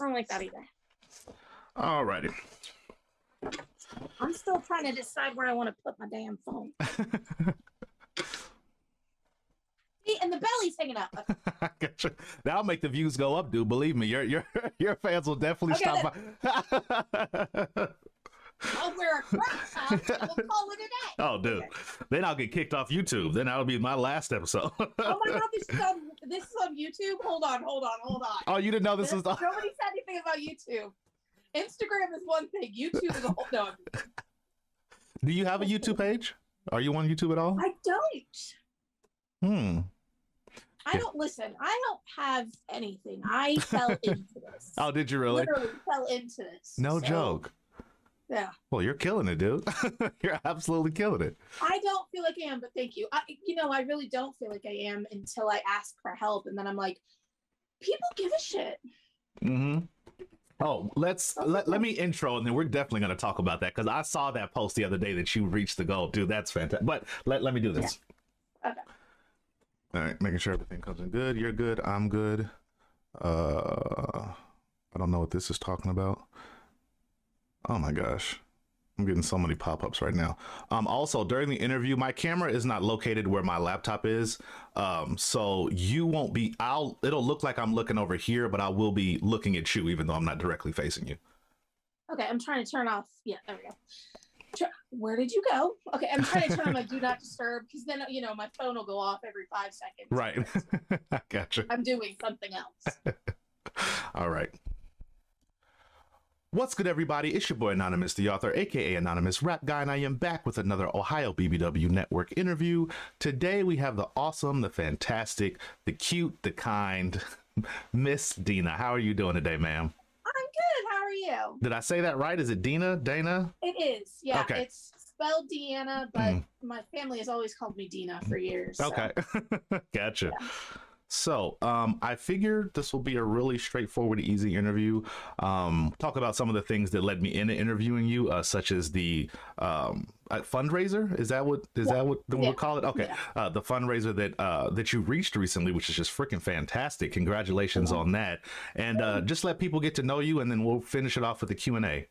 I don't like that either. All righty. I'm still trying to decide where I want to put my damn phone. See, and the belly's hanging. I gotcha. That'll make the views go up, dude. Believe me, your your your fans will definitely Okay, stop by. I'll wear a crop top and we'll call it a day. oh, dude. Okay. Then I'll get kicked off YouTube. Then that'll be my last episode. Oh my god, this is on this is on YouTube. Hold on, hold on, hold on. oh, you didn't know this was the. Nobody said anything about YouTube. Instagram is one thing. YouTube is a whole no. Do you have a YouTube page? Are you on YouTube at all? I don't. Hmm. I don't listen. I don't have anything. I fell into this. Oh, did you really? Literally fell into this. No So, joke. Yeah. Well, you're killing it, dude. you're absolutely killing it. I don't feel like I am, but thank you. I, you know, I really don't feel like I am until I ask for help, and then I'm like, people give a shit. Mm-hmm. Oh, let's let, let me intro and then we're definitely going to talk about that because I saw that post the other day that you reached the goal. Dude, that's fantastic. But let, let me do this. Okay. All right, making sure everything comes in good. You're good. I'm good. Uh, I don't know what this is talking about. Oh my gosh. I'm getting so many pop-ups right now. Um, also during the interview, my camera is not located where my laptop is. Um, so you won't be, I'll, it'll look like I'm looking over here, but I will be looking at you, even though I'm not directly facing you. Okay, I'm trying to turn off. Yeah, there we go. Where did you go? Okay, I'm trying to turn on my do not disturb because then you know my phone will go off every five seconds. Right. I gotcha. I'm doing something else. All right. What's good, everybody? It's your boy Anonymous, the author, aka Anonymous Rap Guy, and I am back with another Ohio BBW Network interview. Today we have the awesome, the fantastic, the cute, the kind Miss Dina. How are you doing today, ma'am? I'm good. How are you? Did I say that right? Is it Dina? Dana? It is. Yeah, Okay. it's spelled Deanna, but Mm. my family has always called me Dina for years. so- Okay. gotcha. Yeah. So, um, I figured this will be a really straightforward, easy interview. Um, talk about some of the things that led me into interviewing you, uh, such as the um, uh, fundraiser. Is that what is Yeah. that what we'll call it? Okay, Yeah. uh, the fundraiser that uh, that you reached recently, which is just freaking fantastic. Congratulations on that! And uh, just let people get to know you, and then we'll finish it off with the Q and A.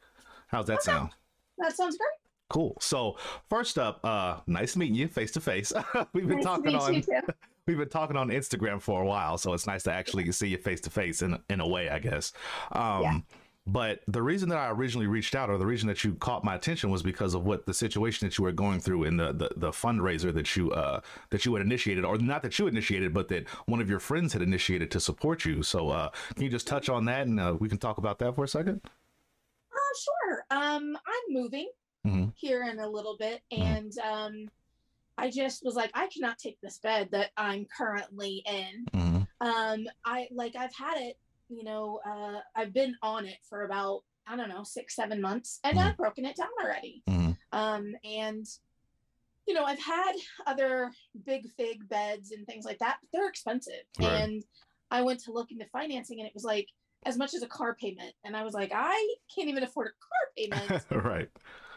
How's that Okay. sound? That sounds great. Cool. So first up, uh, nice meeting you face to face. We've been Nice to talking meet on you too. We've been talking on Instagram for a while, so it's nice to actually see you face to face in in a way, I guess. Um, Yeah. But the reason that I originally reached out, or the reason that you caught my attention, was because of what the situation that you were going through in the the, the fundraiser that you uh, that you had initiated, or not that you initiated, but that one of your friends had initiated to support you. So uh, can you just touch on that, and uh, we can talk about that for a second? Uh, sure. Um, I'm moving Mhm. here in a little bit, Mhm. and um, I just was like, I cannot take this bed that I'm currently in. Mhm. Um, I like I've had it, you know, uh, I've been on it for about I don't know six, seven months, and Mhm. I've broken it down already. Mhm. Um, and you know, I've had other big fig beds and things like that, but they're expensive. Right. And I went to look into financing, and it was like as much as a car payment, and I was like, I can't even afford a car payment right.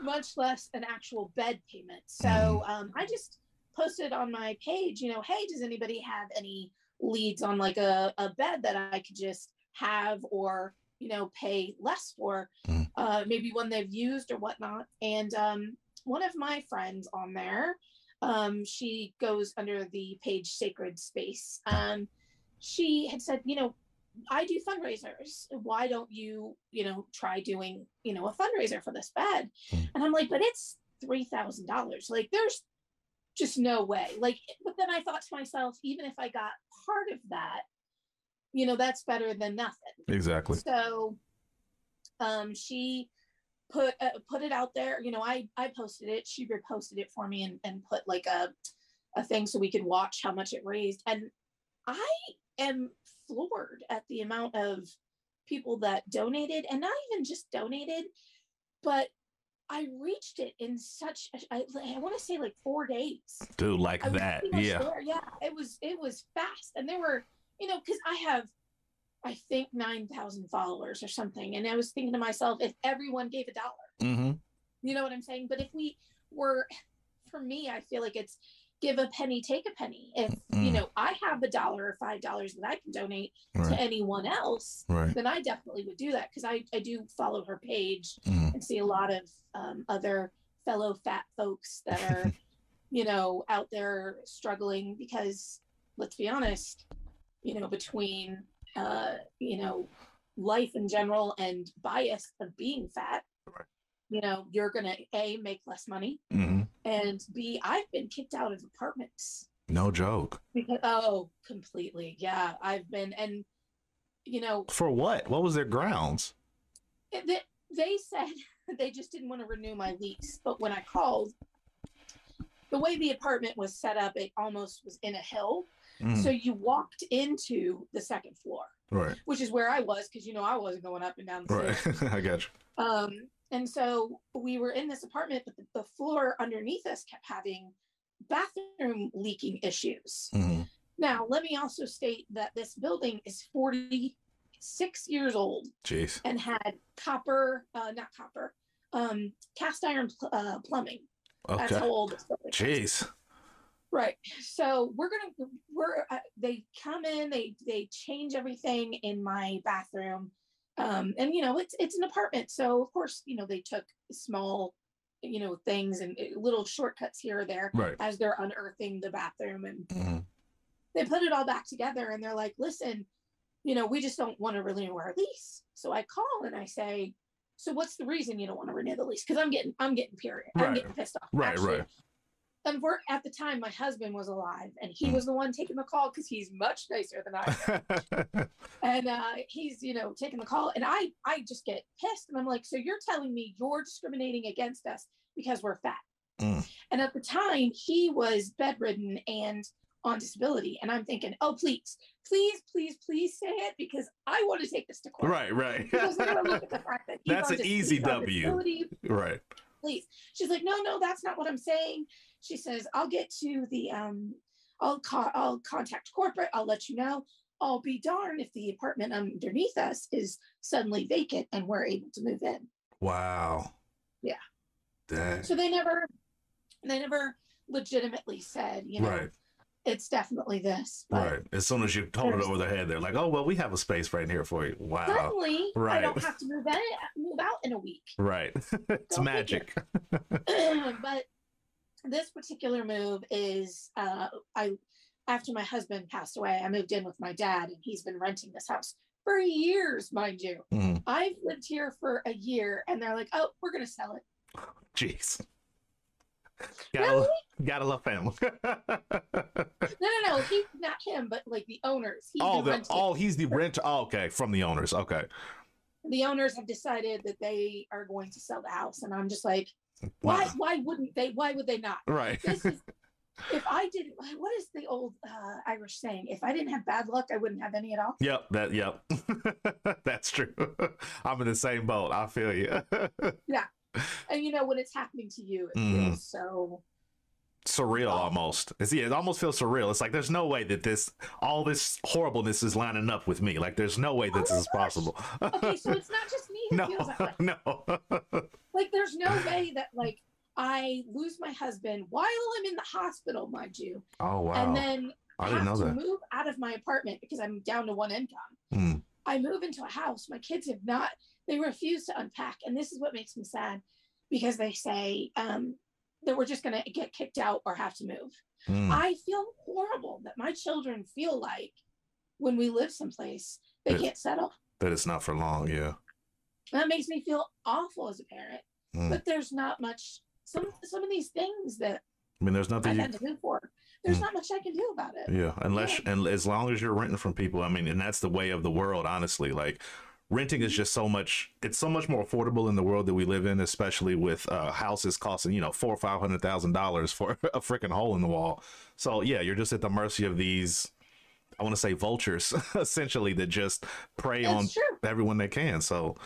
Much less an actual bed payment. So Mm-hmm. um, I just posted on my page, you know, hey, does anybody have any leads on like a, a bed that I could just have or, you know, pay less for, Mhm. uh, maybe one they've used or whatnot. And um, one of my friends on there, um, she goes under the page Sacred Space. Um, she had said, you know, I do fundraisers. Why don't you, you know, try doing, you know, a fundraiser for this bed? Mm. And I'm like, but it's three thousand dollars. Like, there's just no way. Like, but then I thought to myself, even if I got part of that, you know, that's better than nothing. Exactly. So, um, she put uh, put it out there. You know, I I posted it. She reposted it for me and and put like a a thing so we could watch how much it raised. And I am floored at the amount of people that donated, and not even just donated, but I reached it in such I want to say like four days. Dude, like that. Yeah. there. Yeah, it was it was fast, and there were you know because I have I think nine thousand followers or something, and I was thinking to myself, if everyone gave a dollar, Mm-hmm. you know what I'm saying? But if we were, for me, I feel like it's give a penny, take a penny. If Mm. you know I have a dollar or five dollars that I can donate to anyone else, Right. then I definitely would do that because I I do follow her page Mm. and see a lot of um, other fellow fat folks that are you know out there struggling because let's be honest, you know between uh, you know life in general and bias of being fat. Right. You know, you're gonna a make less money, hmm and b I've been kicked out of apartments No joke. because oh, completely. Yeah, I've been and you know, For what? What was their grounds? they, they said they just didn't want to renew my lease, but when I called the way the apartment was set up, it almost was in a hill. Mm. So you walked into the second floor, right. which is where I was because you know I wasn't going up and down the stairs. Right. I got you. Um, and so we were in this apartment, but the, the floor underneath us kept having bathroom leaking issues. hmm Now, let me also state that this building is 46 years old Jeez. and had copper, uh, not copper, um, cast iron pl- uh, plumbing. That's Okay. how old this building is. Jeez. Right. So we're gonna we're uh, they come in they they change everything in my bathroom, um, and you know it's it's an apartment, so of course you know they took small, you know things and uh, little shortcuts here or there Right. as they're unearthing the bathroom and hmm they put it all back together and they're like, listen, you know, we just don't want to renew our lease. So I call and I say, so what's the reason you don't want to renew the lease? Because I'm getting, I'm getting period. I'm getting pissed off. Right, right. And for, at the time, my husband was alive and he was the one taking the call because he's much nicer than I am. and uh, he's, you know, taking the call. And I, I just get pissed. And I'm like, so you're telling me you're discriminating against us because we're fat. Mm. And at the time, he was bedridden and on disability. And I'm thinking, oh, please, please, please, please say it because I want to take this to court. right. Right. Because I want to look at the fact that That's an easy W. right. Please. She's like, no, no, that's not what I'm saying. She says, I'll get to the um, I'll call, I'll contact corporate. I'll let you know. I'll be darned if the apartment underneath us is suddenly vacant and we're able to move in. Wow. Yeah. Dang. So they never, they never legitimately said, you know, Right. it's definitely this. Right. As soon as you told it over their head, they're like, "Oh well, we have a space right here for you." Wow. suddenly I Right. don't have to move in, move out in a week. Right. it's magic. but this particular move is uh, I after my husband passed away, I moved in with my dad, and he's been renting this house for years, mind you. Mhm. I've lived here for a year, and they're like, "Oh, we're gonna sell it." Jeez. Gotta, Really? gotta love family. No, no, no. He, not him, but like the owners. He's oh, the, renting. oh, he's the renter. Oh, okay, from the owners. Okay. The owners have decided that they are going to sell the house, and I'm just like, why? Why wouldn't they? Why would they not? Right. This is. If I didn't, what is the old uh, Irish saying? If I didn't have bad luck, I wouldn't have any at all. Yep, that yep. That's true. I'm in the same boat. I feel you. Yeah, and you know when it's happening to you, it Mhm. feels so. Surreal almost. It's yeah, it almost feels surreal. It's like there's no way that this all this horribleness is lining up with me. Like there's no way that Oh this is gosh. possible. Okay, so it's not just me no, feels that way. no. Like there's no way that like I lose my husband while I'm in the hospital, mind you, oh wow. and then I didn't have know to that. move out of my apartment because I'm down to one income. Mm. I move into a house. My kids have not. They refuse to unpack, and this is what makes me sad because they say um, that we're just going to get kicked out or have to move. Mm. I feel horrible that my children feel like when we live someplace they Yeah. can't settle. That it's not for long. Yeah. That makes me feel awful as a parent. Mm. But there's not much. Some some of these things that I mean, there's nothing I've you to do for. There's Mm. not much I can do about it. Yeah, unless and as long as you're renting from people, I mean, and that's the way of the world, honestly. Like renting is just so much it's so much more affordable in the world that we live in, especially with uh houses costing, you know, four or five hundred thousand dollars for a freaking hole in the wall. So yeah, you're just at the mercy of these I want to say vultures, essentially, that just prey on true. everyone they can. So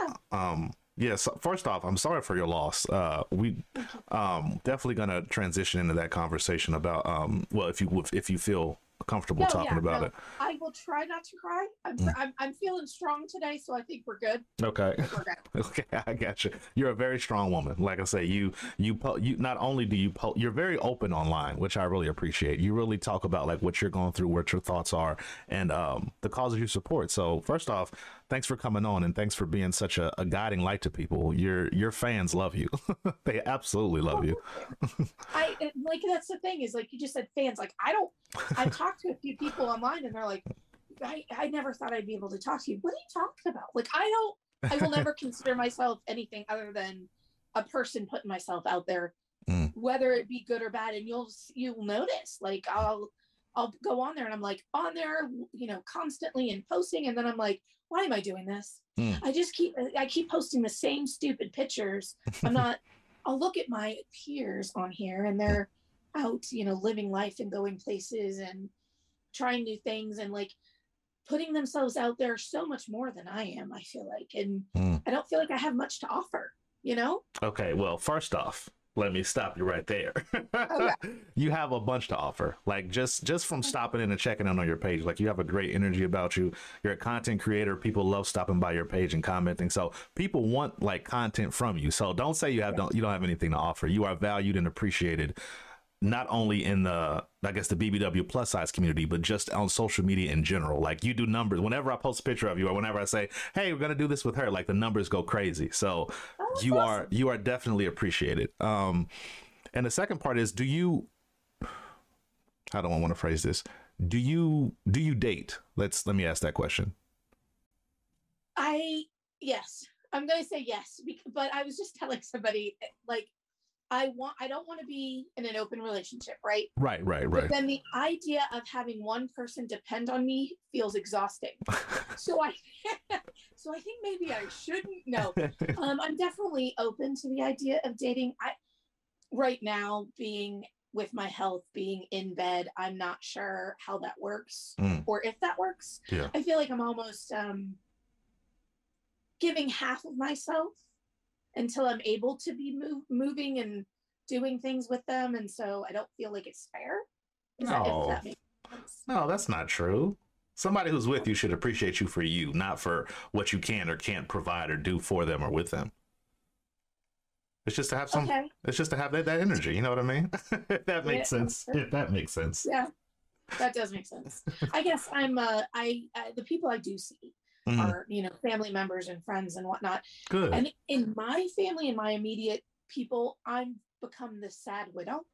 Yeah. um yeah, so first off, I'm sorry for your loss. Uh we um definitely gonna transition into that conversation about um well if you if you feel comfortable No, talking yeah, about no. it. I will try not to cry. I'm, Mm. I'm I'm feeling strong today, so I think we're good. Okay. We're good. Okay, I got you. You're a very strong woman. Like I say, you you you not only do you po- you're very open online, which I really appreciate. You really talk about like what you're going through, what your thoughts are, and um, the causes you support. So first off, thanks for coming on, and thanks for being such a, a guiding light to people. Your your fans love you. they absolutely love you. I like that's the thing is like you just said fans. Like I don't. I've talked to a few people online, and they're like, I I never thought I'd be able to talk to you. What are you talking about? Like I don't. I will never consider myself anything other than a person putting myself out there, Mm. whether it be good or bad. And you'll you'll notice. Like I'll I'll go on there and I'm like on there, you know, constantly and posting, and then I'm like, why am I doing this? Mm. I just keep I keep posting the same stupid pictures. I'm not. I'll look at my peers on here, and they're out, you know, living life and going places and trying new things and like putting themselves out there so much more than I am. I feel like, and Mm. I don't feel like I have much to offer. You know? Okay, well, first off, let me stop you right there. Oh, okay. you have a bunch to offer. Like just just from stopping in and checking in on your page, like you have a great energy about you. You're a content creator. People love stopping by your page and commenting. So people want like content from you. So don't say you have don't you don't have anything to offer. You are valued and appreciated not only in the I guess the BBW plus size community, but just on social media in general. Like you do numbers. Whenever I post a picture of you, or whenever I say, "Hey, we're gonna do this with her," like the numbers go crazy. So Oh, you awesome. are you are definitely appreciated. Um, and the second part is, do you? How do I want to phrase this? Do you do you date? Let's let me ask that question. I yes, I'm gonna say yes, but I was just telling somebody like I want I don't want to be in an open relationship, right? Right, right, But right. then the idea of having one person depend on me feels exhausting. So I so I think maybe I shouldn't no. Um I'm definitely open to the idea of dating. I right now being with my health being in bed, I'm not sure how that works Mm. or if that works. Yeah. I feel like I'm almost um giving half of myself until I'm able to be move, moving and doing things with them and so I don't feel like it's fair. Is that- No. that makes no, that's not true. Somebody who's with you should appreciate you for you, not for what you can or can't provide or do for them or with them. It's just to have some. Okay. It's just to have that, that energy. You know what I mean? if that makes Yeah, sense. If that makes sense. Yeah. That does make sense. I guess I'm uh I uh, the people I do see Mhm. are, you know, family members and friends and whatnot. Good. And in my family and my immediate people, I've become the sad widow.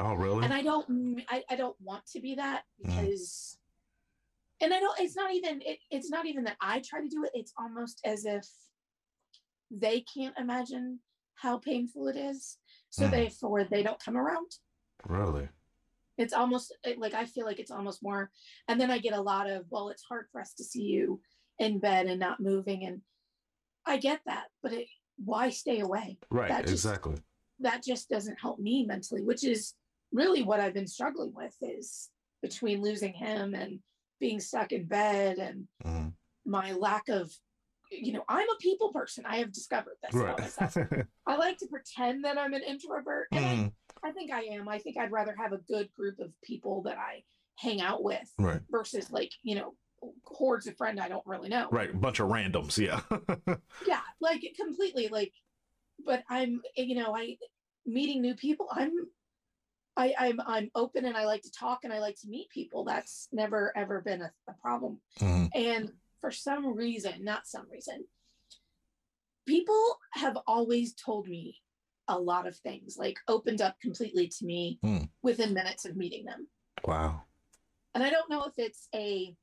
oh, really? and I don't I, I don't want to be that Mhm. because and I don't it's not even it, it's not even that I try to do it it's almost as if they can't imagine how painful it is so Mhm. therefore they don't come around really? it's almost like I feel like it's almost more and then I get a lot of well it's hard for us to see you in bed and not moving and I get that but it, why stay away Right. That just- exactly. that just doesn't help me mentally, which is really what I've been struggling with is between losing him and being stuck in bed and Mhm. my lack of you know, I'm a people person. I have discovered this about myself. Right. I like to pretend that I'm an introvert and Mhm. I, I think I am. I think I'd rather have a good group of people that I hang out with Right. versus like, you know, hordes of friend I don't really know. Right. A bunch of randoms. Yeah. yeah like completely like but i'm you know i meeting new people i'm i i'm i'm open and i like to talk and i like to meet people that's never ever been a, a problem Mhm. and for some reason not some reason people have always told me a lot of things like opened up completely to me Hmm. within minutes of meeting them Wow. and i don't know if it's a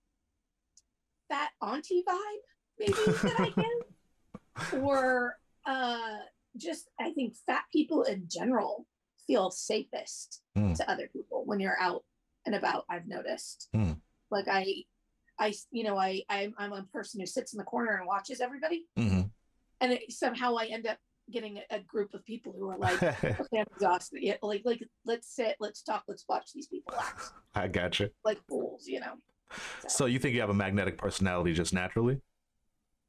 fat auntie vibe maybe that i get? Or uh just i think fat people in general feel safest Hmm. to other people when you're out and about i've noticed. Hmm. like i i you know i I'm, I'm a person who sits in the corner and watches everybody. Hmm and it, somehow i end up getting a, a group of people who are like okay i'm exhausted. Yeah, like like let's sit let's talk let's watch these people act. I gotcha. like fools you know So you think you have a magnetic personality just naturally?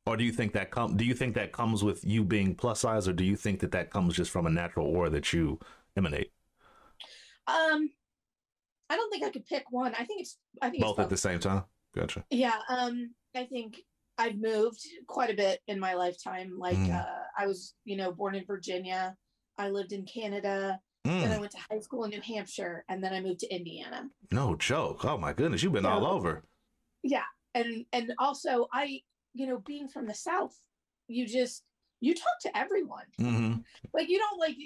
Or do you think that come do you think that comes with you being plus size or do you think that that comes just from a natural aura that you emanate? Um, I don't think I could pick one. I think it's I think Both it's at the same time. Gotcha. Yeah, um, I think I've moved quite a bit in my lifetime. Like, Mm. uh, I was, you know, born in Virginia. I lived in Canada. Then I Mm, went to high school in New Hampshire, and then I moved to Indiana. no joke. Oh my goodness, you've been all over. Yeah, and and also I, you know, being from the South, you just you talk to everyone. hmm Like you don't like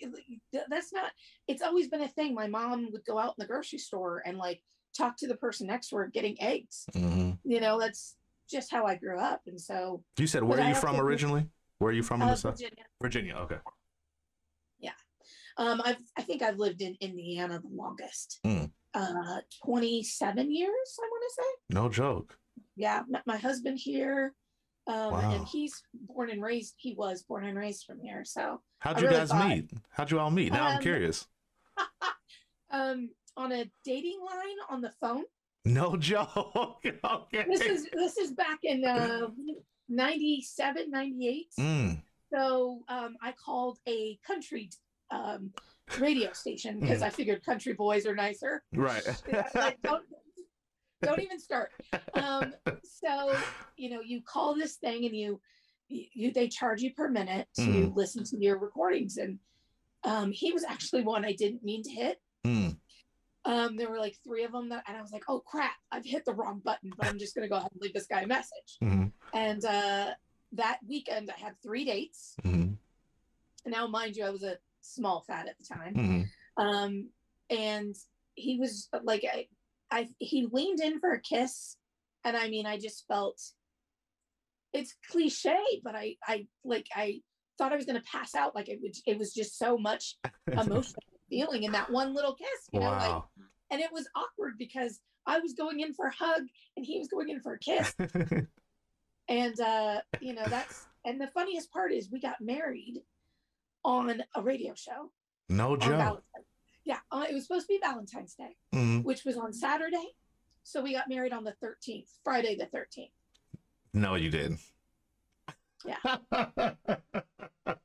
that's not. It's always been a thing. My mom would go out in the grocery store and like talk to the person next to her getting eggs. hmm You know, that's just how I grew up, and so You said where are you from originally? Where are you from in uh, the south? Virginia. Virginia. Okay. Um, I've I think I've lived in Indiana the longest. Mm. Uh, 27 years, I want to say. No joke. Yeah, met my husband here. Um, Wow. and he's born and raised, he was born and raised from here. So How'd you really guys thought- meet? How'd you all meet? Now I'm Um, curious. um on a dating line on the phone. No joke. okay. This is this is back in uh 97, 98. Mm, So um I called a country um radio station because I figured country boys are nicer. right. Yeah, like, don't don't even start. Um so you know you call this thing and you you they charge you per minute to Mhm. listen to your recordings. And um he was actually one i didn't mean to hit. Mm, um there were like three of them that and i was like oh crap i've hit the wrong button but i'm just going to go ahead and leave this guy a message. Mhm, and uh that weekend i had three dates. Mhm, and now mind you i was a small fat at the time. Mhm. um and he was like I, I he leaned in for a kiss and i mean i just felt it's cliche but i i like i thought i was going to pass out. Like it would it was just so much emotional feeling in that one little kiss you know like and it was awkward because i was going in for a hug and he was going in for a kiss. And uh you know that's and the funniest part is we got married on a radio show no joke. Yeah, uh, it was supposed to be Valentine's Day, Mhm. which was on Saturday. So we got married on the 13th, Friday the 13th. No, you didn't. Yeah.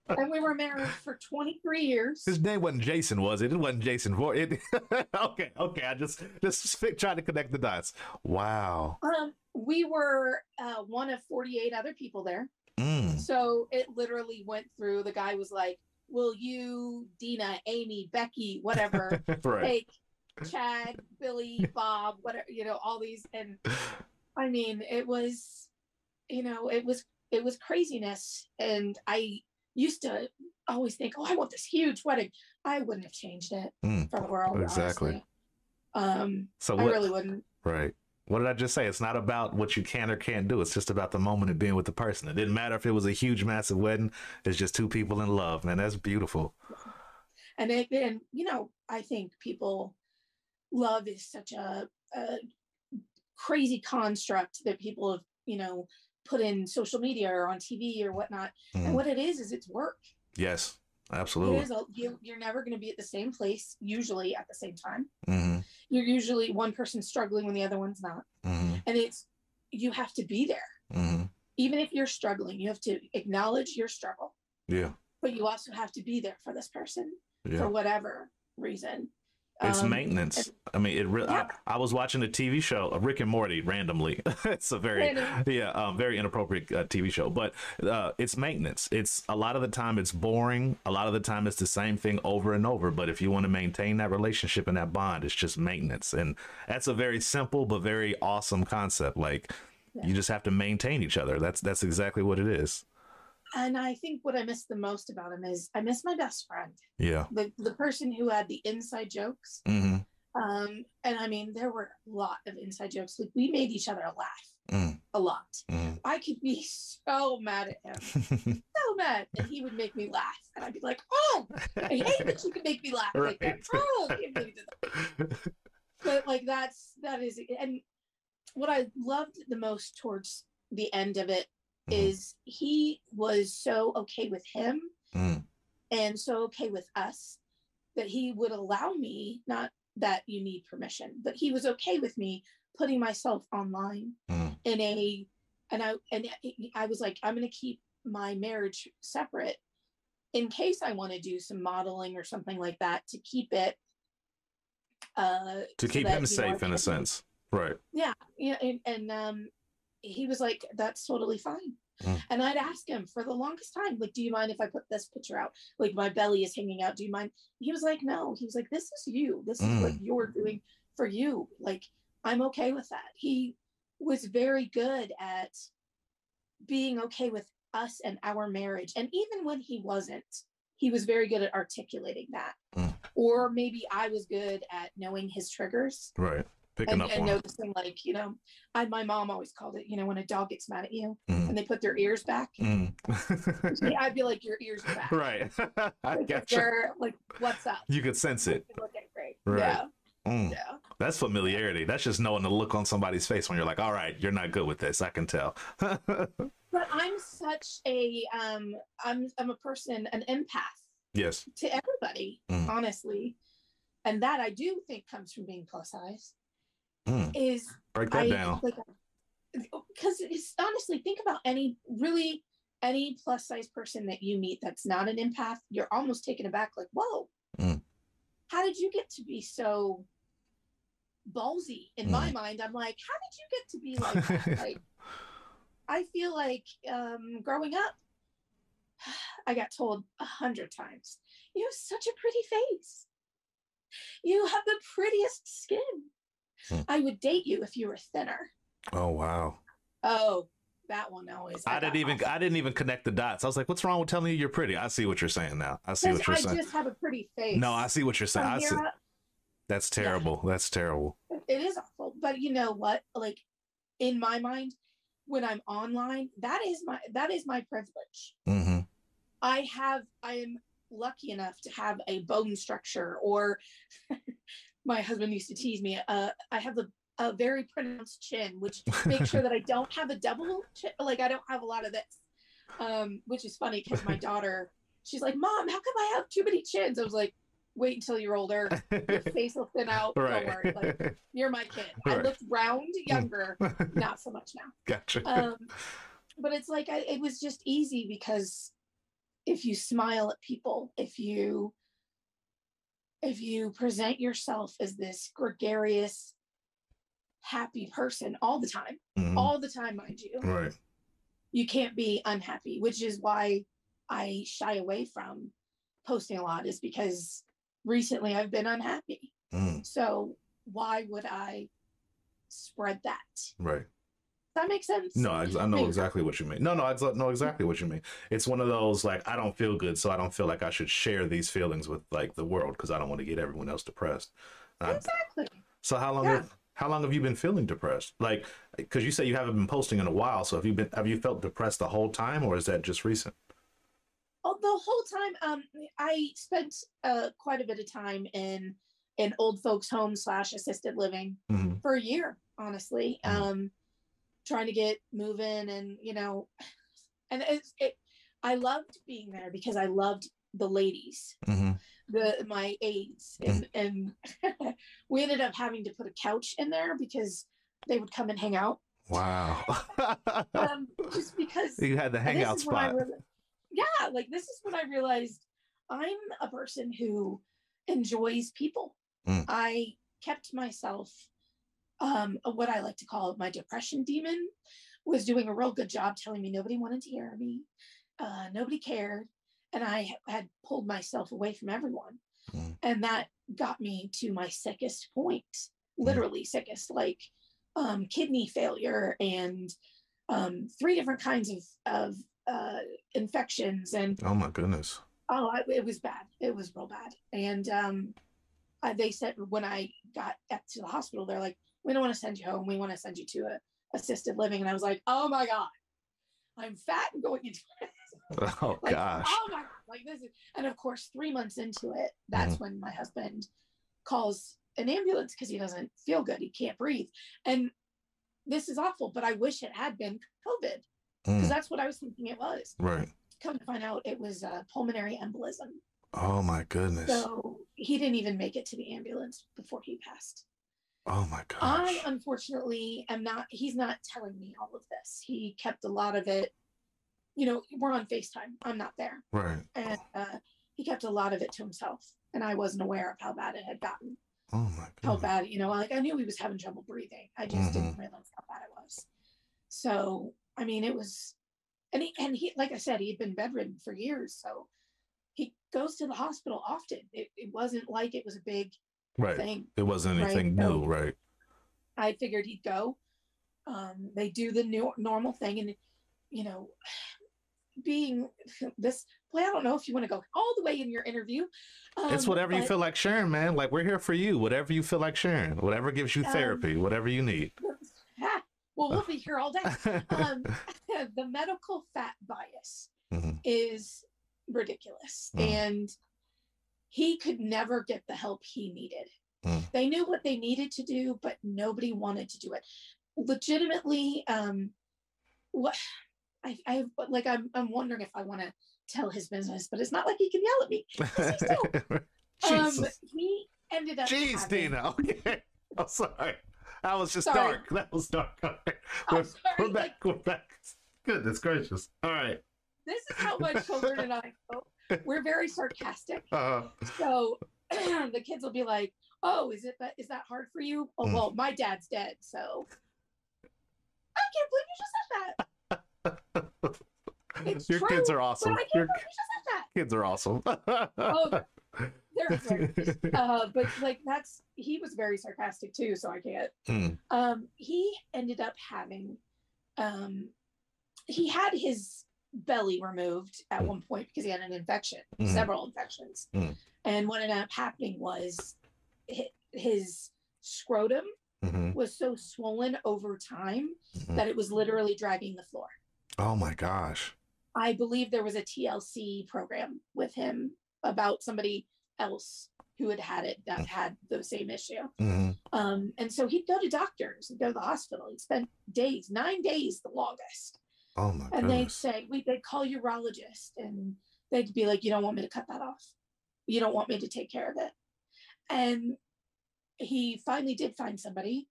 And we were married for 23 years. His name wasn't Jason, was it? It wasn't Jason. For it. okay, okay. I just just trying to connect the dots. Wow. Um, we were uh, one of 48 other people there. Mm. So it literally went through. The guy was like, Will you, Dina, Amy, Becky, whatever, right. take Chad, Billy, Bob, whatever, you know, all these. And I mean, it was, you know, it was it was craziness. And I used to always think, oh, I want this huge wedding. I wouldn't have changed it Mm, for the world. exactly. honestly. Um, So I really wouldn't. Right. What did I just say? It's not about what you can or can't do. It's just about the moment of being with the person. It didn't matter if it was a huge, massive wedding. It's just two people in love, man. That's beautiful. And it, and you know, I think people love is such a, a crazy construct that people have, you know, put in social media or on TV or whatnot. Mm. And what it is is it's work. Yes, absolutely. a, you, you're never going to be at the same place usually at the same time. hmm You're usually one person struggling when the other one's not, hmm and it's you have to be there. hmm Even if you're struggling, you have to acknowledge your struggle, Yeah. but you also have to be there for this person for whatever reason. It's Um, maintenance. I mean, it really. Yeah. I, I was watching a TV show, Rick and Morty, randomly. it's a very, Random. yeah, um, very inappropriate uh, TV show, but uh, it's maintenance. It's a lot of the time it's boring. A lot of the time it's the same thing over and over. But if you want to maintain that relationship and that bond, it's just maintenance, and that's a very simple but very awesome concept. Like Yeah. you just have to maintain each other. That's that's exactly what it is. And I think what I miss the most about him is I miss my best friend, Yeah. the the person who had the inside jokes. Mm-hmm. Um, and I mean, there were a lot of inside jokes. Like we made each other laugh Mm. a lot. mm I could be so mad at him, so mad, and he would make me laugh, and I'd be like, "Oh, I hate that you can make me laugh like that." Right. Oh, I can't believe you did that. but like that's that is, and what I loved the most towards the end of it Mhm. is he was so okay with him Mm. and so okay with us that he would allow me not that you need permission but he was okay with me putting myself online Mm. in a and i and i was like i'm going to keep my marriage separate in case i want to do some modeling or something like that to keep it uh To so keep that, him you know, safe in a sense. Right. yeah yeah and, and um he was like that's totally fine. Mm. and i'd ask him for the longest time like do you mind if i put this picture out? Like my belly is hanging out. Do you mind? He was like no. He was like this is you. This is what you're doing for you. Like i'm okay with that. He was very good at being okay with us and our marriage. And even when he wasn't he was very good at articulating that. Mm. or maybe i was good at knowing his triggers. Right. Picking and, up and noticing like you know I, my mom always called it you know when a dog gets mad at you Mm. and they put their ears back Mm. i'd be like your ears are back right. I Like, gotcha. they're like what's up You could sense it. You great Right. yeah Mm. yeah That's familiarity. That's just knowing the look on somebody's face when you're like, all right, you're not good with this. I can tell. but i'm such a um i'm i'm a person an empath yes. to everybody Mm. honestly and that i do think comes from being plus size Mm. is Break that I down. like because it's honestly think about any really any plus size person that you meet that's not an empath, you're almost taken aback, like, whoa, Mm. how did you get to be so ballsy? In Mm. my mind, I'm like, how did you get to be like that? like I feel like um growing up, I got told a hundred times, you have such a pretty face. You have the prettiest skin. Hmm. I would date you if you were thinner. oh wow. Oh, that one always. I got didn't even off. I didn't even connect the dots. I was like, what's wrong with telling you you're pretty? I see what you're saying now. I see what you're I saying. I just have a pretty face. No, I see what you're saying. I see. That's terrible. That's terrible. it is awful, but you know what? Like in my mind, when I'm online, that is my that is my privilege. hmm I have I am lucky enough to have a bone structure, or my husband used to tease me. Uh, I have the a very pronounced chin, which makes sure that I don't have a double chin. Like I don't have a lot of this, um, which is funny because my daughter, she's like, "Mom, how come I have too many chins?" I was like, "Wait until you're older. Your face will thin out. Don't worry. Like you're my kid. I Right. looked round, younger, not so much now." gotcha. um, but it's like I, it was just easy because if you smile at people if you if you present yourself as this gregarious happy person all the time Mhm. all the time mind you Right. you can't be unhappy which is why i shy away from posting a lot is because recently i've been unhappy Mm. so why would i spread that Right. That make sense No, I, I know exactly what you mean. No, no, I know exactly what you mean. It's one of those like I don't feel good, so I don't feel like I should share these feelings with like the world because I don't want to get everyone else depressed. Exactly so how long? Yeah. Have, how long have you been feeling depressed? Like, because you say you haven't been posting in a while. So have you been? Have you felt depressed the whole time, or is that just recent? Oh, the whole time, um, I spent uh, quite a bit of time in an old folks' home slash assisted living hmm for a year, honestly. Mhm. Um, trying to get moving, and you know, and it's, it. I loved being there because I loved the ladies, hmm the my aides, and and we ended up having to put a couch in there because they would come and hang out. Wow. Um, just because you had the hangout is when I spot. reali- yeah, like this is when I realized I'm a person who enjoys people. Mm. I kept myself, um, what I like to call my depression demon, was doing a real good job telling me nobody wanted to hear me, uh, nobody cared, and I had pulled myself away from everyone, Mm. and that got me to my sickest point, Mm. literally sickest, like um, kidney failure and um, three different kinds of of uh, infections and oh my goodness. oh I, it was bad it was real bad and um, I, they said when i got up to the hospital they're like we don't want to send you home we want to send you to a assisted living and i was like oh my god i'm fat and going into it Oh like gosh. oh my god like this is and of course three months into it that's Mm-hmm. when my husband calls an ambulance because he doesn't feel good he can't breathe and this is awful but i wish it had been covid because Mm, that's what i was thinking it was right. come to find out it was a pulmonary embolism Oh my goodness. so he didn't even make it to the ambulance before he passed oh my gosh. i unfortunately am not he's not telling me all of this he kept a lot of it you know we're on facetime i'm not there right. and uh, he kept a lot of it to himself and i wasn't aware of how bad it had gotten Oh my God. how bad, you know, like I knew he was having trouble breathing. I just didn't realize how bad it was. So, I mean, it was, and he, and he, like I said, he had been bedridden for years. So he goes to the hospital often. It, it wasn't like it was a big Right. thing. It wasn't Right, anything so- new, right? I figured he'd go. Um, they do the new normal thing, and you know, being this boy, I don't know if you want to go all the way in your interview. it's um, whatever you feel like sharing, man. Like we're here for you. Whatever you feel like sharing. Whatever gives you Um, therapy. Whatever you need. Well, we'll be here all day. um, the medical fat bias Mhm. is ridiculous, Mhm. and he could never get the help he needed. Mm. They knew what they needed to do, but nobody wanted to do it. Legitimately, um, what I, I like, I'm, I'm wondering if I want to tell his business, but it's not like he can yell at me. Um, he ended up. Jeez, having- Dina. Okay. I'm sorry. That was just Sorry. dark. That was dark. Right. We're, we're like, back. We're back. Goodness gracious. All right. this is how my children and I go. We're very sarcastic. Uh, So the kids will be like, "Oh, is it that is that hard for you?" Oh, well, my dad's dead, so I can't believe you just said that. It's your true, kids are awesome. I can't Your believe you just said that. kids are awesome. Oh, they're great. Uh, but like that's he was very sarcastic too, so I can't. Mm, Um, he ended up having, um, he had his belly removed at Mm. one point because he had an infection, Mhm. several infections, Mm. and what ended up happening was his scrotum mhm, was so swollen over time mhm. that it was literally dragging the floor. Oh my gosh. I believe there was a TLC program with him about somebody else who had had it that had the same issue. Mhm. Um, and so he'd go to doctors, he'd go to the hospital. He'd spend days, nine days, the longest. Oh my And they'd say, we they'd call urologist, and they'd be like, "You don't want me to cut that off. You don't want me to take care of it." And he finally did find somebody.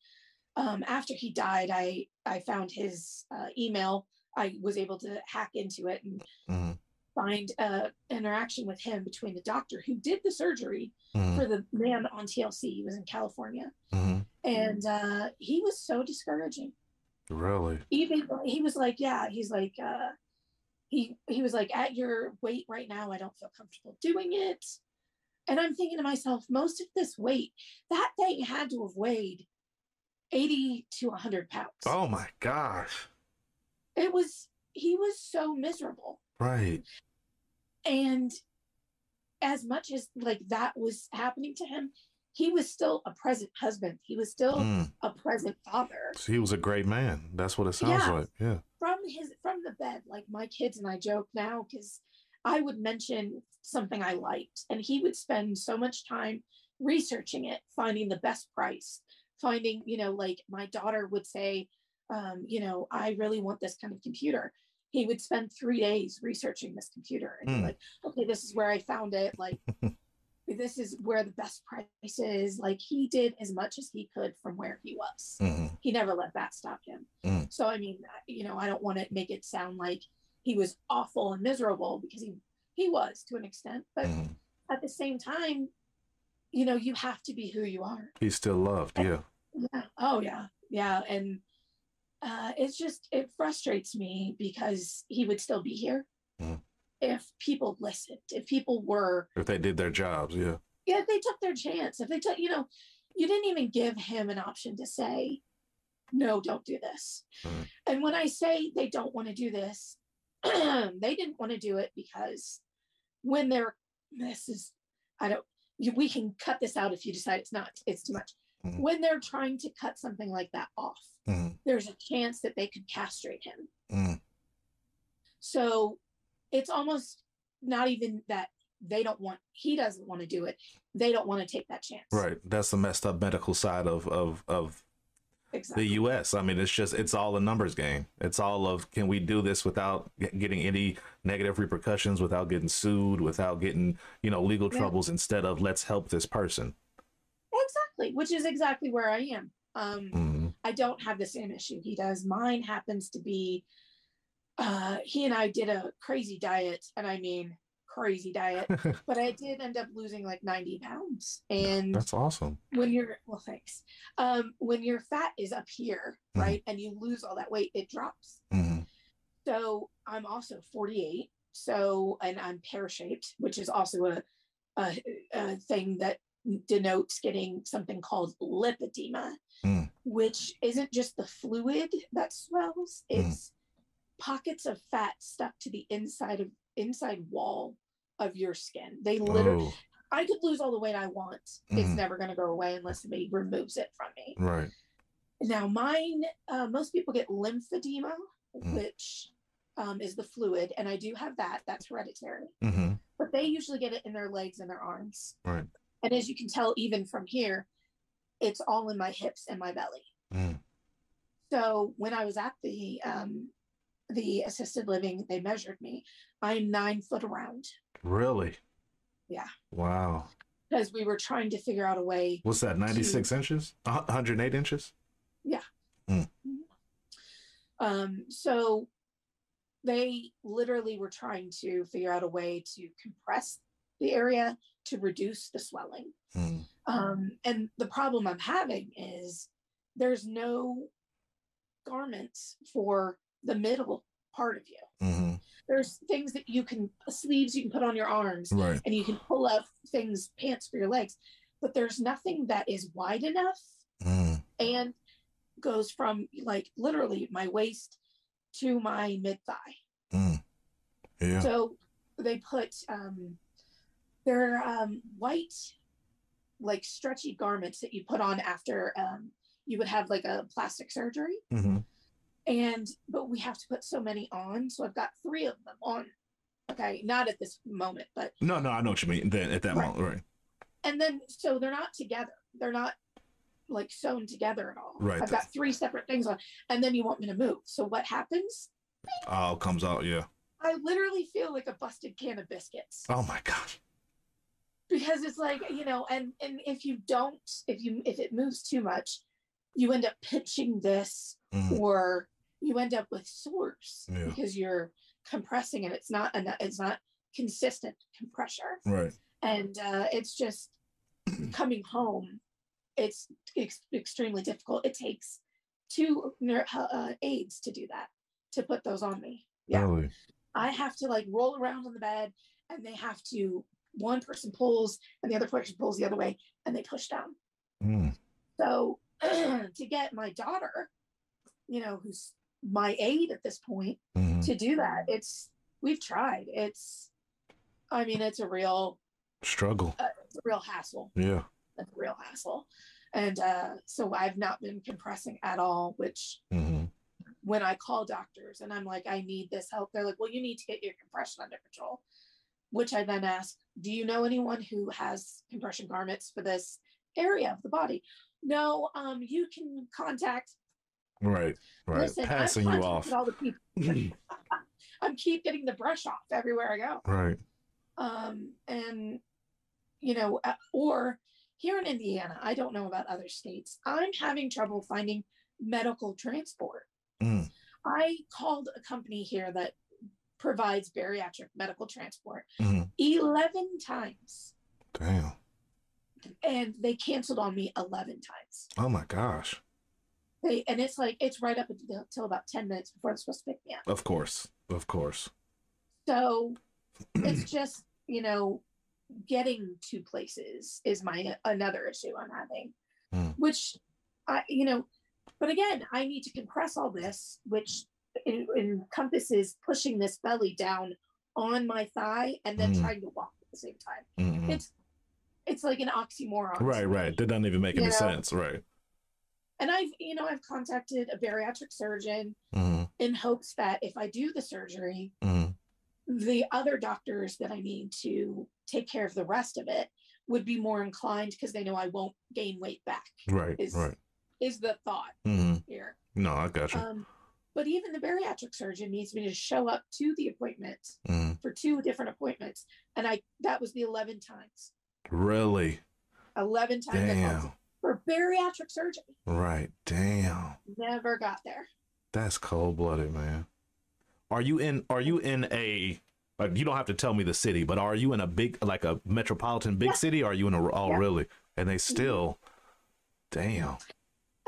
Um, after he died, I I found his uh, email. I was able to hack into it and Mhm, find uh, interaction with him between the doctor who did the surgery mhm, for the man on TLC. He was in California, mhm. and uh, he was so discouraging. Really? Even he was like, yeah, he's like, uh, he he was like, at your weight right now, I don't feel comfortable doing it. And I'm thinking to myself, most of this weight, that thing had to have weighed 80 to 100 pounds. Oh my gosh. It was, he was so miserable. Right. And as much as like that was happening to him, he was still a present husband. He was still Mm. a present father. So he was a great man. That's what it sounds Yeah. like. Yeah. from his from the bed like my kids and i joke now because i would mention something i liked and he would spend so much time researching it finding the best price finding you know like my daughter would say um, you know i really want this kind of computer he would spend three days researching this computer and be Hmm. like okay this is where i found it like this is where the best price is like he did as much as he could from where he was Mhm, he never let that stop him. Mm. So I mean, you know, I don't want to make it sound like he was awful and miserable because he he was to an extent, but mhm. at the same time, you know, you have to be who you are. He's still loved. Yeah. Yeah. Oh yeah. Yeah. And uh, it's just it frustrates me because he would still be here Mm. If people listened, if people were If they did their jobs. Yeah. yeah, if they took their chance, if they took, you know, you didn't even give him an option to say, no, don't do this. Mhm. And when I say they don't want to do this, they didn't want to do it because when they're, this is, I don't, you, we can cut this out if you decide it's not, it's too much. Mhm. When they're trying to cut something like that off, Mhm, there's a chance that they could castrate him. mhm. So it's almost not even that they don't want, he doesn't want to do it. They don't want to take that chance. Right. That's the messed up medical side of of of Exactly. the U.S. I mean, it's just it's all a numbers game. It's all of can we do this without getting any negative repercussions, without getting sued, without getting you know legal Yeah. troubles, instead of let's help this person. Exactly, which is exactly where I am. Um, Mhm, I don't have the same issue he does. Mine happens to be uh, he and I did a crazy diet, and I mean crazy diet, but I did end up losing like 90 pounds. And That's awesome. when you're well, thanks. Um, when your fat is up here, Mhm. right, and you lose all that weight, it drops. hmm So I'm also 48. So and I'm pear shaped, which is also a, a a thing that denotes getting something called lipedema, Mm. which isn't just the fluid that swells; Mm. It's pockets of fat stuck to the inside of inside wall of your skin. They literally, Oh, I could lose all the weight I want. It's Mhm. never going to go away unless somebody removes it from me. right. Now, mine, uh, most people get lymphedema, Mm. which um, is the fluid, and I do have that. That's hereditary. hmm But they usually get it in their legs and their arms. Right. And as you can tell, even from here, it's all in my hips and my belly. Mm. So when I was at the um, the assisted living, they measured me. I'm nine foot around Really? Yeah. Wow. because we were trying to figure out a way. What's that? 96 inches? Uh, 108 inches? Yeah. Um, so they literally were trying to figure out a way to compress the area to reduce the swelling. Mm. Um, and the problem I'm having is there's no garments for the middle part of you. hmm There's things that you can sleeves you can put on your arms Right. and you can pull up things pants for your legs, but there's nothing that is wide enough Mm. and goes from like literally my waist to my mid thigh. Mm. Yeah. So they put um they're um white like stretchy garments that you put on after um you would have like a plastic surgery hmm and but we have to put so many on so I've got 3 of them on okay not at this moment but No, no, I know what you mean. Then at that Right. moment, right? and then so they're not together they're not like sewn together at all Right. I've got three separate things on and then you want me to move so what happens Oh, comes out. Yeah. I literally feel like a busted can of biscuits Oh my gosh. because it's like you know and and if you don't if you if it moves too much you end up pinching this Mm. or you end up with sores Yeah. because you're compressing and it's not enough it's not consistent compression Right. and uh, it's just coming home it's ex- extremely difficult it takes two ner- uh, aides to do that to put those on me yeah Really. I have to like roll around on the bed and they have to one person pulls and the other person pulls the other way and they push down. Mm. So to get my daughter, you know, who's my aid at this point hmm to do that, it's we've tried. It's I mean, it's a real Struggle. it's a real hassle. Yeah. It's a real hassle. And uh so I've not been compressing at all, which hmm when I call doctors and I'm like, I need this help, they're like, well, you need to get your compression under control. Which I then ask, do you know anyone who has compression garments for this area of the body? No, um, you can contact. Right. Right. Listen, Passing you off. All the people. I'm keep getting the brush off everywhere I go. right. Um, and you know, uh, or here in Indiana, I don't know about other states. I'm having trouble finding medical transport. Mm. I called a company here that provides bariatric medical transport Mhm. 11 times Damn. and they canceled on me 11 times. Oh my gosh. They and it's like it's right up until, about 10 minutes before they're supposed to pick me up. Of course. Of course. So it's just, you know, getting to places is my another issue I'm having, Hmm. which I, you know, but again, I need to compress all this, which en- encompasses pushing this belly down on my thigh and then Hmm. trying to walk at the same time. Mhm. It's it's like an oxymoron. Right. Right. That doesn't even make any know? sense. Right. And I've, you know, I've contacted a bariatric surgeon hmm in hopes that if I do the surgery, hmm the other doctors that I need to take care of the rest of it would be more inclined because they know I won't gain weight back. Right. Is Right. is the thought hmm here. No, I got you. Um, but even the bariatric surgeon needs me to show up to the appointment hmm for two different appointments, and I that was the eleven times. Really? Eleven times I Damn. For bariatric surgery. Right. Damn. Never got there. That's cold blooded, man. Are you in are you in a Like you don't have to tell me the city, but are you in a big like a metropolitan big Yeah. city? Or are you in a oh Yeah. really? And they still, damn.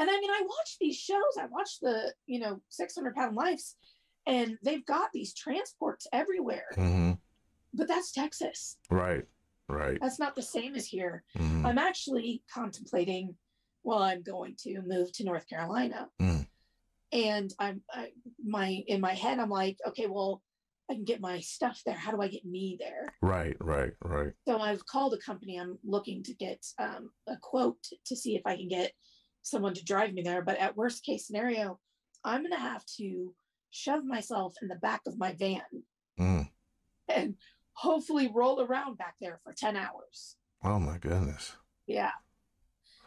And I mean, I watch these shows. I watch the, you know, 600 pound lives, and they've got these transports everywhere. hmm But that's Texas. Right, right. That's not the same as here. Mhm. I'm actually contemplating, well, I'm going to move to North Carolina. Mm. And I'm, I, my, in my head, I'm like, okay, well, I can get my stuff there. How do I get me there? Right, right, right. So I've called a company. I'm looking to get um, a quote to see if I can get someone to drive me there. But at worst case scenario, I'm going to have to shove myself in the back of my van Mm. and hopefully roll around back there for 10 hours. Oh my goodness. Yeah.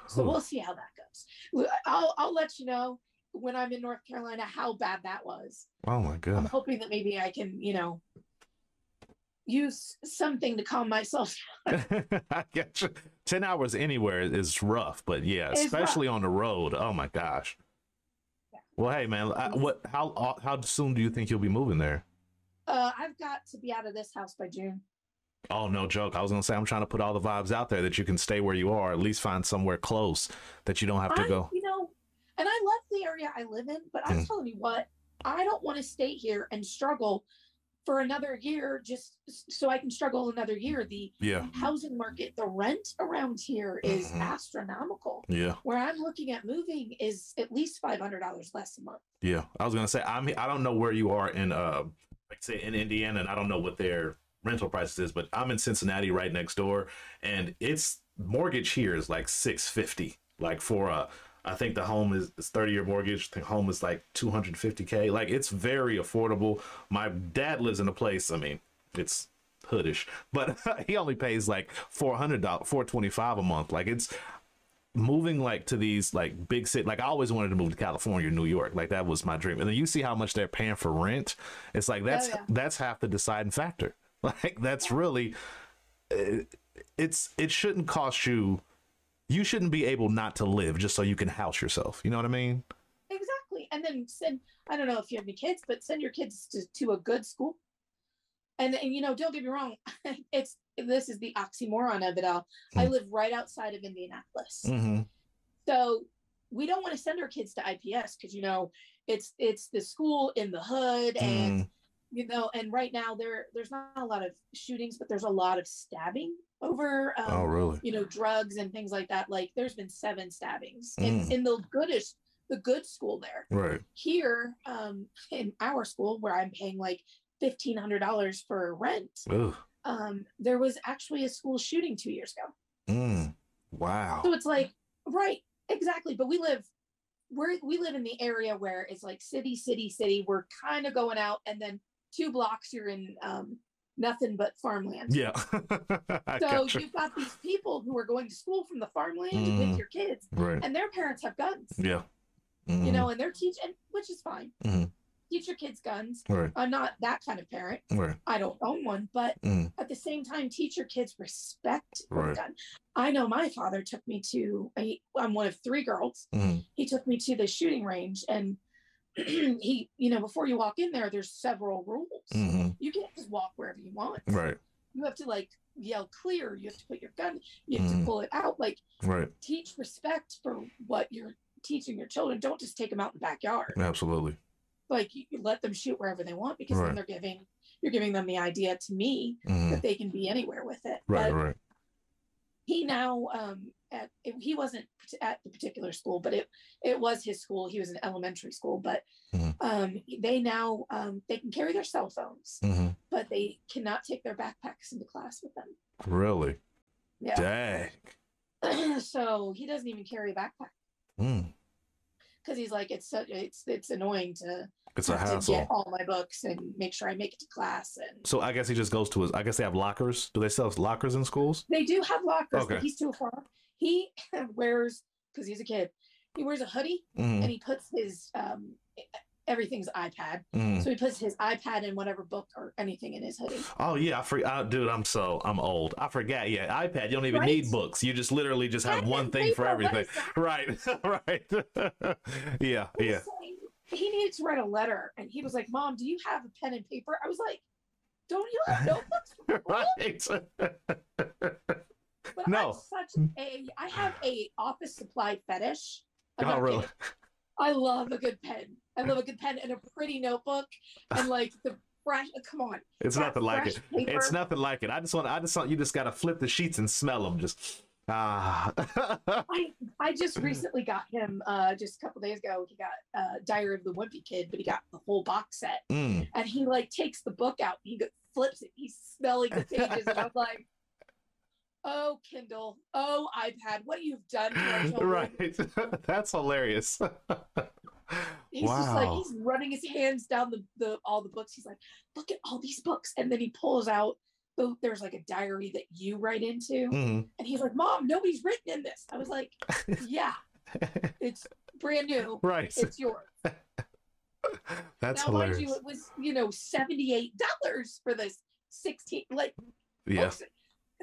So Ooh. we'll see how that goes. I'll, I'll let you know when I'm in North Carolina how bad that was. Oh my god. I'm hoping that maybe I can, you know, use something to calm myself I get you. Ten hours anywhere is rough, but yeah, It's rough. especially on the road. Oh my gosh. Yeah. Well, hey man, I, what? How uh, how soon do you think you'll be moving there? Uh, I've got to be out of this house by June. Oh no, joke. I was gonna say I'm trying to put all the vibes out there that you can stay where you are, at least find somewhere close that you don't have to I, go. you know, and I love the area I live in, but I'm Mm. telling you what, I don't want to stay here and struggle for another year just so I can struggle another year. The Yeah, housing market, the rent around here is Mhm. astronomical. yeah, Where I'm looking at moving is at least five hundred dollars less a month. yeah. I was gonna say I'm. I don't know where you are in uh, like say in Indiana, and I don't know what their rental prices is, but I'm in Cincinnati right next door, and it's mortgage here is like six fifty, like for a. I think the home is, is 30 year mortgage. The home is like 250k. Like it's very affordable. My dad lives in a place. I mean, it's hoodish, but he only pays like 400 dollars, 425 a month. Like it's moving like to these like big city. Like I always wanted to move to California, New York. Like that was my dream. And then you see how much they're paying for rent. It's like that's yeah. that's half the deciding factor. Like that's really uh, it's it shouldn't cost you you shouldn't be able not to live just so you can house yourself. You know what I mean? Exactly. And then send, I don't know if you have any kids, but send your kids to, to a good school. And, and, you know, don't get me wrong. It's, this is the oxymoron of it all. I Hmm. live right outside of Indianapolis. Mm-hmm. So we don't want to send our kids to IPS because, you know, it's, it's the school in the hood and, Mm. you know, and right now there, there's not a lot of shootings, but there's a lot of stabbing over, um, Oh, really? you know, drugs and things like that. Like there's been seven stabbings in, Mm. in the goodish, the good school there Right. here um, in our school where i'm paying like $1500 for rent um, there was actually a school shooting two years ago Mm. Wow. so it's like right exactly but we live we're we live in the area where it's like city city city we're kind of going out and then two blocks you're in um, nothing but farmland Yeah. So gotcha. you've got these people who are going to school from the farmland Mhm. with your kids Right. and their parents have guns Yeah. you Mhm. know and they're teaching which is fine Mhm. Teach your kids guns Right. i'm not that kind of parent Right. I don't own one, but Mm. at the same time, teach your kids respect for Right. gun. I know my father took me to, I, I'm one of three girls. Mm. He took me to the shooting range and he, you know, before you walk in there, there's several rules. hmm You can't just walk wherever you want. Right. You have to like yell clear. You have to put your gun, you have Mhm. to pull it out. Like Right. teach respect for what you're teaching your children. Don't just take them out in the backyard. Absolutely. Like you, let them shoot wherever they want because Right. then they're giving, you're giving them the idea to me hmm that they can be anywhere with it. Right. But Right. he now um at he wasn't at the particular school, but it it was his school. He was in elementary school, but Mhm. um they now um they can carry their cell phones, hmm but they cannot take their backpacks into class with them. Really? Yeah. Dang. so he doesn't even carry a backpack Mm. Because he's like it's so it's it's annoying to It's a hassle. get all my books and make sure I make it to class and So I guess he just goes to his. I guess they have lockers. Do they sell lockers in schools? They do have lockers, Okay. but he's too far. He wears because he's a kid. He wears a hoodie Mm. and he puts his um everything's iPad. Mm. So he puts his iPad and whatever book or anything in his hoodie. Oh yeah, I forgot, dude. I'm so I'm old. I forgot. Yeah, iPad. You don't even Right? need books. You just literally just have one thing for everything. Right, right. yeah, He yeah. saying He needed to write a letter, and he was like, "Mom, do you have a pen and paper?" I was like, Don't you have notebooks? right. But No. I'm such a I have a office supply fetish. I'm oh, not really? kidding. I love a good pen. I love a good pen and a pretty notebook and like the fresh. Come on, It's nothing like it. paper. It's nothing like it. I just want. I just want you just gotta flip the sheets and smell them. Just ah. I I just recently got him uh just a couple days ago. He got uh Diary of the Wimpy Kid, but he got the whole box set, Mm. and he like takes the book out. He flips it. He's smelling the pages, and I'm like. Oh, Kindle. Oh, iPad. What you've done to our children. right. That's hilarious. He's just like he's running his hands down the, the all the books. He's like, look at all these books, and then he pulls out. The, there's like a diary that you write into, Mhm. and he's like, "Mom, nobody's written in this." I was like, "Yeah, it's brand new. right. It's yours." That's now, mind hilarious. you, it was you know seventy eight dollars for this sixteen like yeah.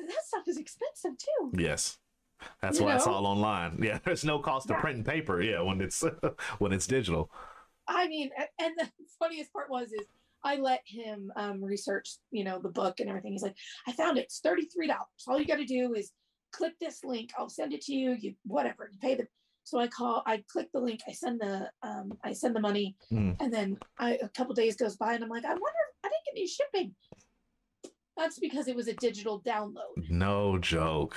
That stuff is expensive too. Yes. That's You why it's all online. Yeah, there's no cost Yeah. of printing paper. Yeah, when it's when it's digital. I mean, and the funniest part was is I let him um, research, you know, the book and everything. He's like, I found it. It's thirty three dollars. All you got to do is click this link. I'll send it to you. You whatever. You pay the. So I call. I click the link. I send the. Um, I send the money, Mm. and then I, a couple days goes by, and I'm like, I wonder. if I didn't get any shipping. That's because it was a digital download. No joke.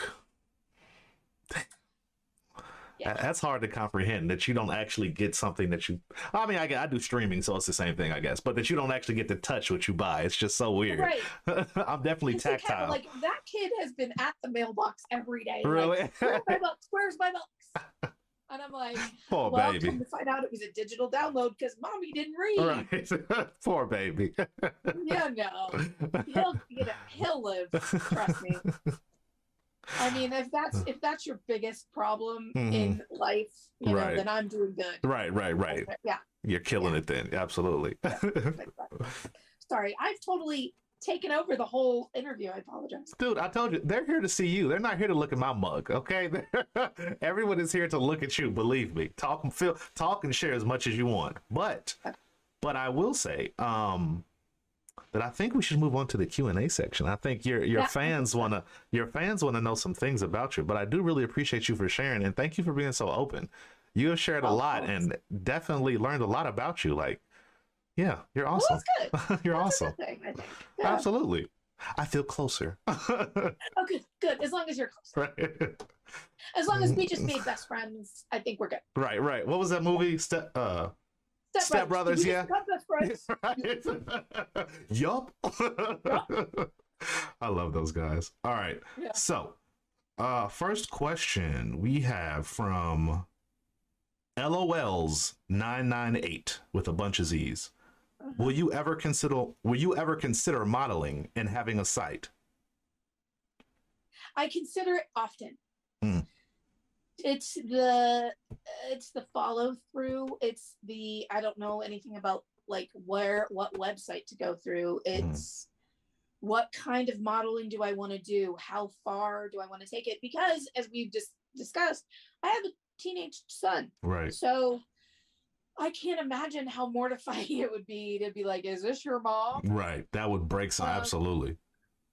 Yeah. That's hard to comprehend that you don't actually get something that you. I mean, I, I do streaming, so it's the same thing, I guess. But that you don't actually get to touch what you buy. It's just so weird. Right. I'm definitely Kat, tactile. Like that kid has been at the mailbox every day. like, really? Where's my box? Where's my books? And I'm like, Poor well, baby. to find out it was a digital download because mommy didn't read. Right. Poor baby. Yeah, no. He'll you know, he'll live. Trust me. I mean, if that's if that's your biggest problem in life, you know, Mm-hmm. Then I'm doing good. right, right, right. Yeah. You're killing it then. Absolutely. Sorry, I've totally taken over the whole interview. I apologize. Dude, I told you, they're here to see you. They're not here to look at my mug, okay? Everyone is here to look at you, believe me. Talk and feel talk and share as much as you want. But but I will say, um that I think we should move on to the Q and A section. I think your your Yeah, fans wanna your fans wanna know some things about you. But I do really appreciate you for sharing and thank you for being so open. You have shared a lot and definitely learned a lot about you. Like, yeah, you're Well, awesome. that's good. you're That's awesome. thing, I. Yeah. Absolutely. I feel closer. Oh, good, good. As long as you're close. right. As long as we just made best friends, I think we're good. Right, right. What was that movie? Step uh Step Brothers, We just yeah. best right. yup. I love those guys. All right. Yeah. So, uh first question we have from LOL's 998 with a bunch of Z's. Uh-huh. Will you ever consider will you ever consider modeling and having a site? I consider it often. Mm. It's the it's the follow through. It's the I don't know anything about like where what website to go through. Mm. It's what kind of modeling do I want to do? How far do I want to take it? Because as we've just discussed, I have a teenage son. Right. So I can't imagine how mortifying it would be to be like, is this your mom? Right. That would break some Um, absolutely.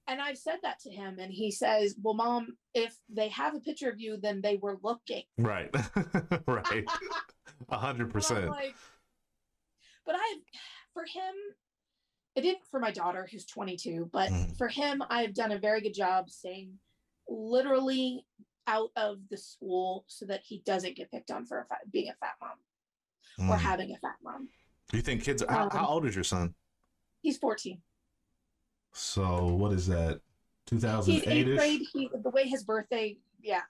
And I've said that to him, and he says, Well, mom, if they have a picture of you, then they were looking. Right. right. A hundred percent. but I, for him, it didn't for my daughter who's 22, but Mm. for him, I've done a very good job staying literally out of the school so that he doesn't get picked on for a fat, being a fat mom or Mm. having a fat mom. Do you think kids? How, how Um, old is your son? He's 14. So what is that? Two thousand eight. He's thousand eighth grade. He, the way his birthday, yeah,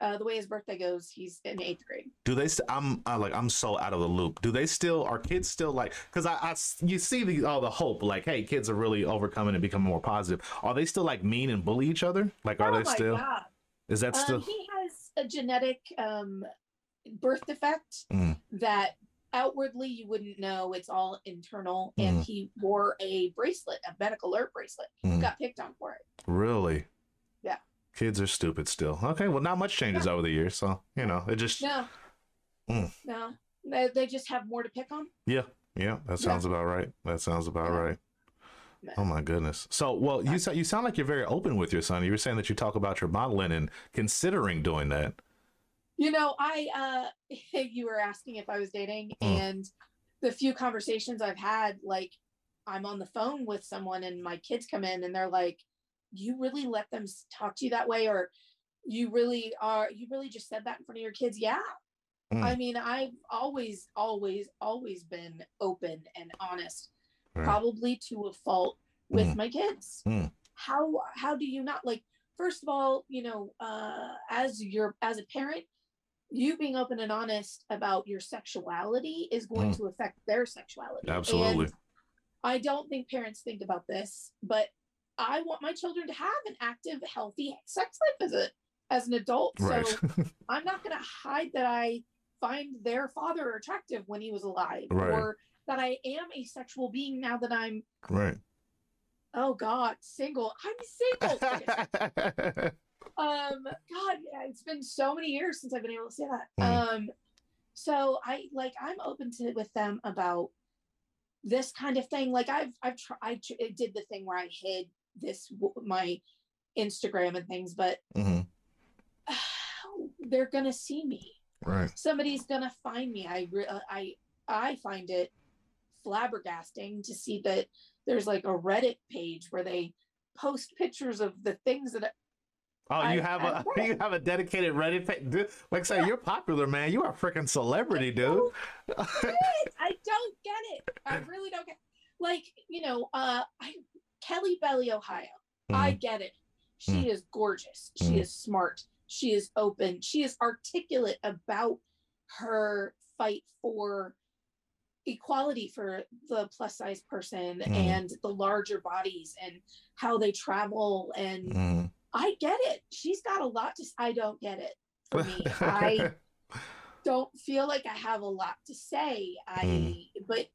uh, the way his birthday goes, he's in eighth grade. Do they? St- I'm I, like I'm so out of the loop. Do they still? Are kids still like? Because I, I, you see the all the hope. Like, hey, kids are really overcoming and becoming more positive. Are they still like mean and bully each other? Like, are oh they my still? god! Is that Um, still? he has a genetic um, birth defect Mm. that outwardly you wouldn't know. It's all internal, Mm. and he wore a bracelet, a medical alert bracelet. Mm. Got picked on for it. Really? Yeah. Kids are stupid still. Okay, well, not much changes over the years, so you know, it just No, Mm. no, they, they just have more to pick on. yeah, yeah. That sounds about right. That sounds about Yeah. right. Oh my goodness. So, well, you you sound like you're very open with your son. You were saying that you talk about your modeling and considering doing that. You know, I uh you were asking if I was dating Mm. and the few conversations I've had like I'm on the phone with someone and my kids come in and they're like you really let them talk to you that way or you really are you really just said that in front of your kids yeah Mm. i mean i've always always always been open and honest Right. probably to a fault with Mm. my kids Mm. how how do you not like first of all you know uh as your as a parent you being open and honest about your sexuality is going Mm. to affect their sexuality Absolutely. And I don't think parents think about this, but I want my children to have an active, healthy sex life as a as an adult. Right. So I'm not going to hide that I find their father attractive when he was alive, Right. or that I am a sexual being now that I'm right. oh god single. I'm single. um, God, yeah, it's been so many years since I've been able to say that. Mhm. Um, so I like I'm open to with them about this kind of thing. Like I've I've tried I tr- did the thing where I hid this w- my Instagram and things, but mm-hmm. they're gonna see me. Right. Somebody's gonna find me. I re- uh, I I find it flabbergasting to see that there's like a Reddit page where they post pictures of the things that Oh, I- you have a I- you have a dedicated Reddit page. Dude, Like I say, you're popular, man. You are a freaking celebrity, dude. it. I don't get it. I really don't get like, you know, uh I Kelly Belly, Ohio. I get it. She Mm. is gorgeous. She Mm. is smart. She is open. She is articulate about her fight for equality for the plus size person Mm. and the larger bodies and how they travel and. I get it. She's got a lot to I don't get it. For me, I don't feel like I have a lot to say. I Mm. but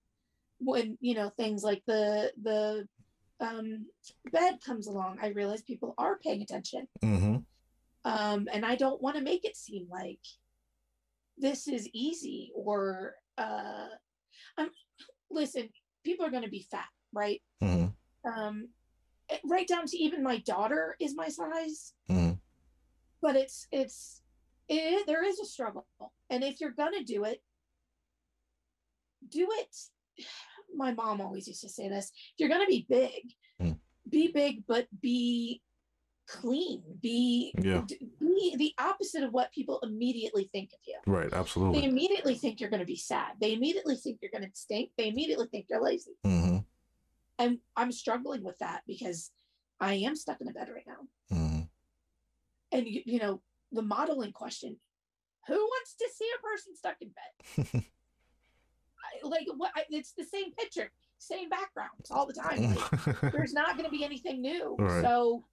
when you know things like the the um bed comes along, I realize people are paying attention. Mm-hmm. Um and I don't want to make it seem like this is easy or uh I'm listen, people are gonna be fat, right? hmm Um right down to even my daughter is my size. Hmm but it's it's it, there is a struggle. And if you're gonna do it do it. My mom always used to say this if you're gonna be big. Mm. be big but be clean. Be Yeah. be the opposite of what people immediately think of you. Right. Absolutely. They immediately think you're going to be sad. They immediately think you're going to stink. They immediately think you're lazy. Hmm and i'm struggling with that because i am stuck in a bed right now hmm and you, you know the modeling question who wants to see a person stuck in bed I, like what I, it's the same picture same backgrounds all the time like, there's not going to be anything new Right. so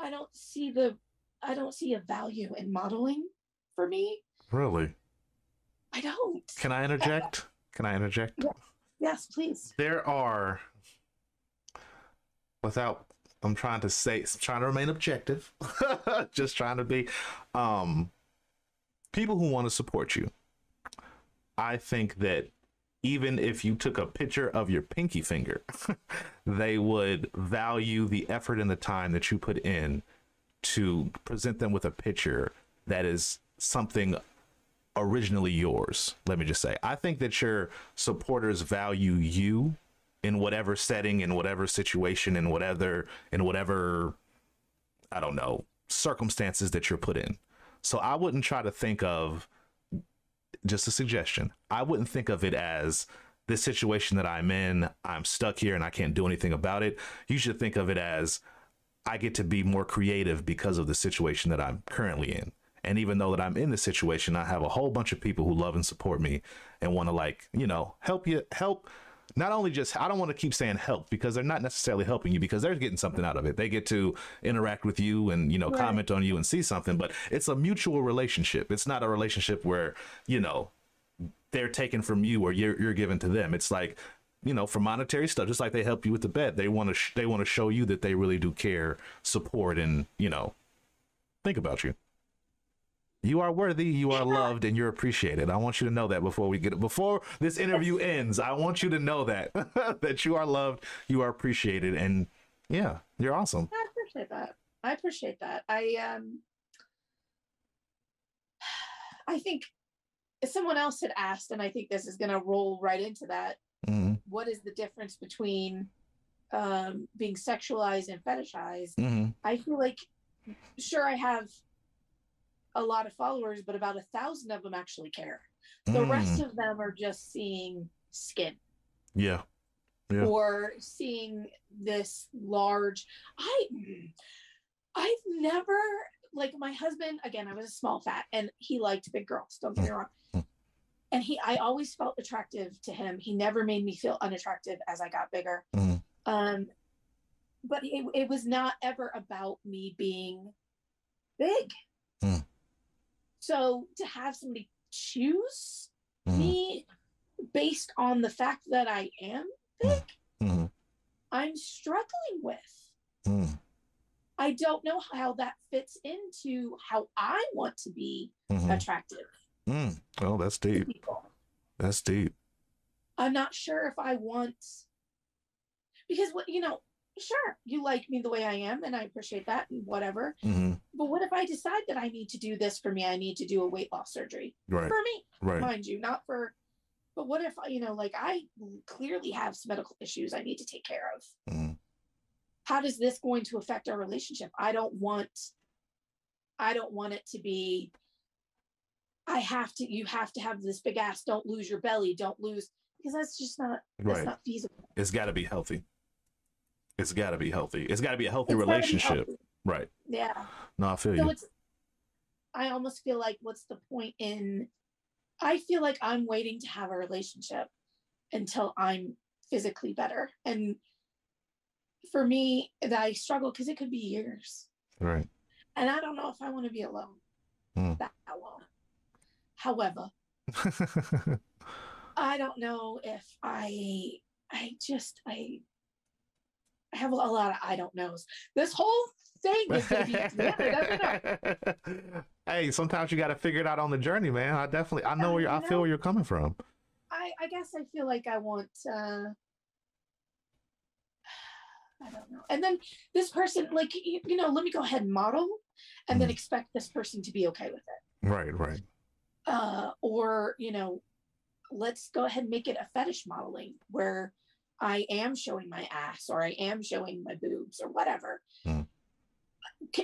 i don't see the i don't see a value in modeling for me really? i don't Can I interject? Can I interject? yes please There are, without, I'm trying to say, trying to remain objective, just trying to be, um, people who want to support you. I think that even if you took a picture of your pinky finger, they would value the effort and the time that you put in to present them with a picture that is something originally yours. Let me just say, I think that your supporters value you in whatever setting, in whatever situation, in whatever, in whatever, I don't know, circumstances that you're put in. So I wouldn't try to think of just a suggestion. I wouldn't think of it as this situation that I'm in, I'm stuck here and I can't do anything about it. You should think of it as I get to be more creative because of the situation that I'm currently in. And even though that I'm in this situation, I have a whole bunch of people who love and support me and want to like, you know, help you help not only just I don't want to keep saying help because they're not necessarily helping you because they're getting something out of it. They get to interact with you and, you know, Right. comment on you and see something, but it's a mutual relationship. It's not a relationship where, you know, they're taken from you or you're you're given to them. It's like, you know, for monetary stuff, just like they help you with the bed, they want to sh- they want to show you that they really do care, support, and you know, think about you. You are worthy, you are loved, and you're appreciated. I want you to know that before we get it before this interview ends. I want you to know that that you are loved, you are appreciated, and yeah, you're awesome. I appreciate that. I appreciate that. I um I think if someone else had asked, and I think this is gonna roll right into that, hmm what is the difference between um being sexualized and fetishized? hmm I feel like sure I have a lot of followers, but about a thousand of them actually care. The Mm. rest of them are just seeing skin Yeah. Yeah. or seeing this large i i've never like my husband again i was a small fat and he liked big girls don't get me wrong Mm. and he i always felt attractive to him he never made me feel unattractive as i got bigger Mhm. um but it, it was not ever about me being big Mm. So to have somebody choose Mhm. me based on the fact that i am big Mhm. I'm struggling with. Mhm. I don't know how that fits into how I want to be Mhm. attractive Mm. Oh, that's deep. That's deep. I'm not sure if I want because what you know, sure, you like me the way I am and I appreciate that and whatever. hmm But what if I decide that I need to do this for me? I need to do a weight loss surgery Right. for me, Right. mind you, not for but what if you know, like I clearly have some medical issues I need to take care of. Mhm. how does this going to affect our relationship i don't want i don't want it to be i have to you have to have this big ass don't lose your belly don't lose because that's just not that's Right. not feasible It's got to be healthy. It's got to be healthy. It's got to be a healthy It's relationship. healthy. Right. yeah No, I feel so you. it's i almost feel like what's the point in i feel like i'm waiting to have a relationship until i'm physically better and for me that i struggle because it could be years Right. and I don't know if I want to be alone Hmm. that long. However, I don't know if I I just I have a lot of I don't knows. This whole thing is gonna be together, hey, sometimes you got to figure it out on the journey, man. I definitely, I know where you're, I feel where you're coming from. I I guess I feel like I want uh I don't know. And then this person, like you, you know, let me go ahead and model and then Mhm. expect this person to be okay with it. Right. Right. uh, or you know let's go ahead and make it a fetish modeling where i am showing my ass or i am showing my boobs or whatever Mm.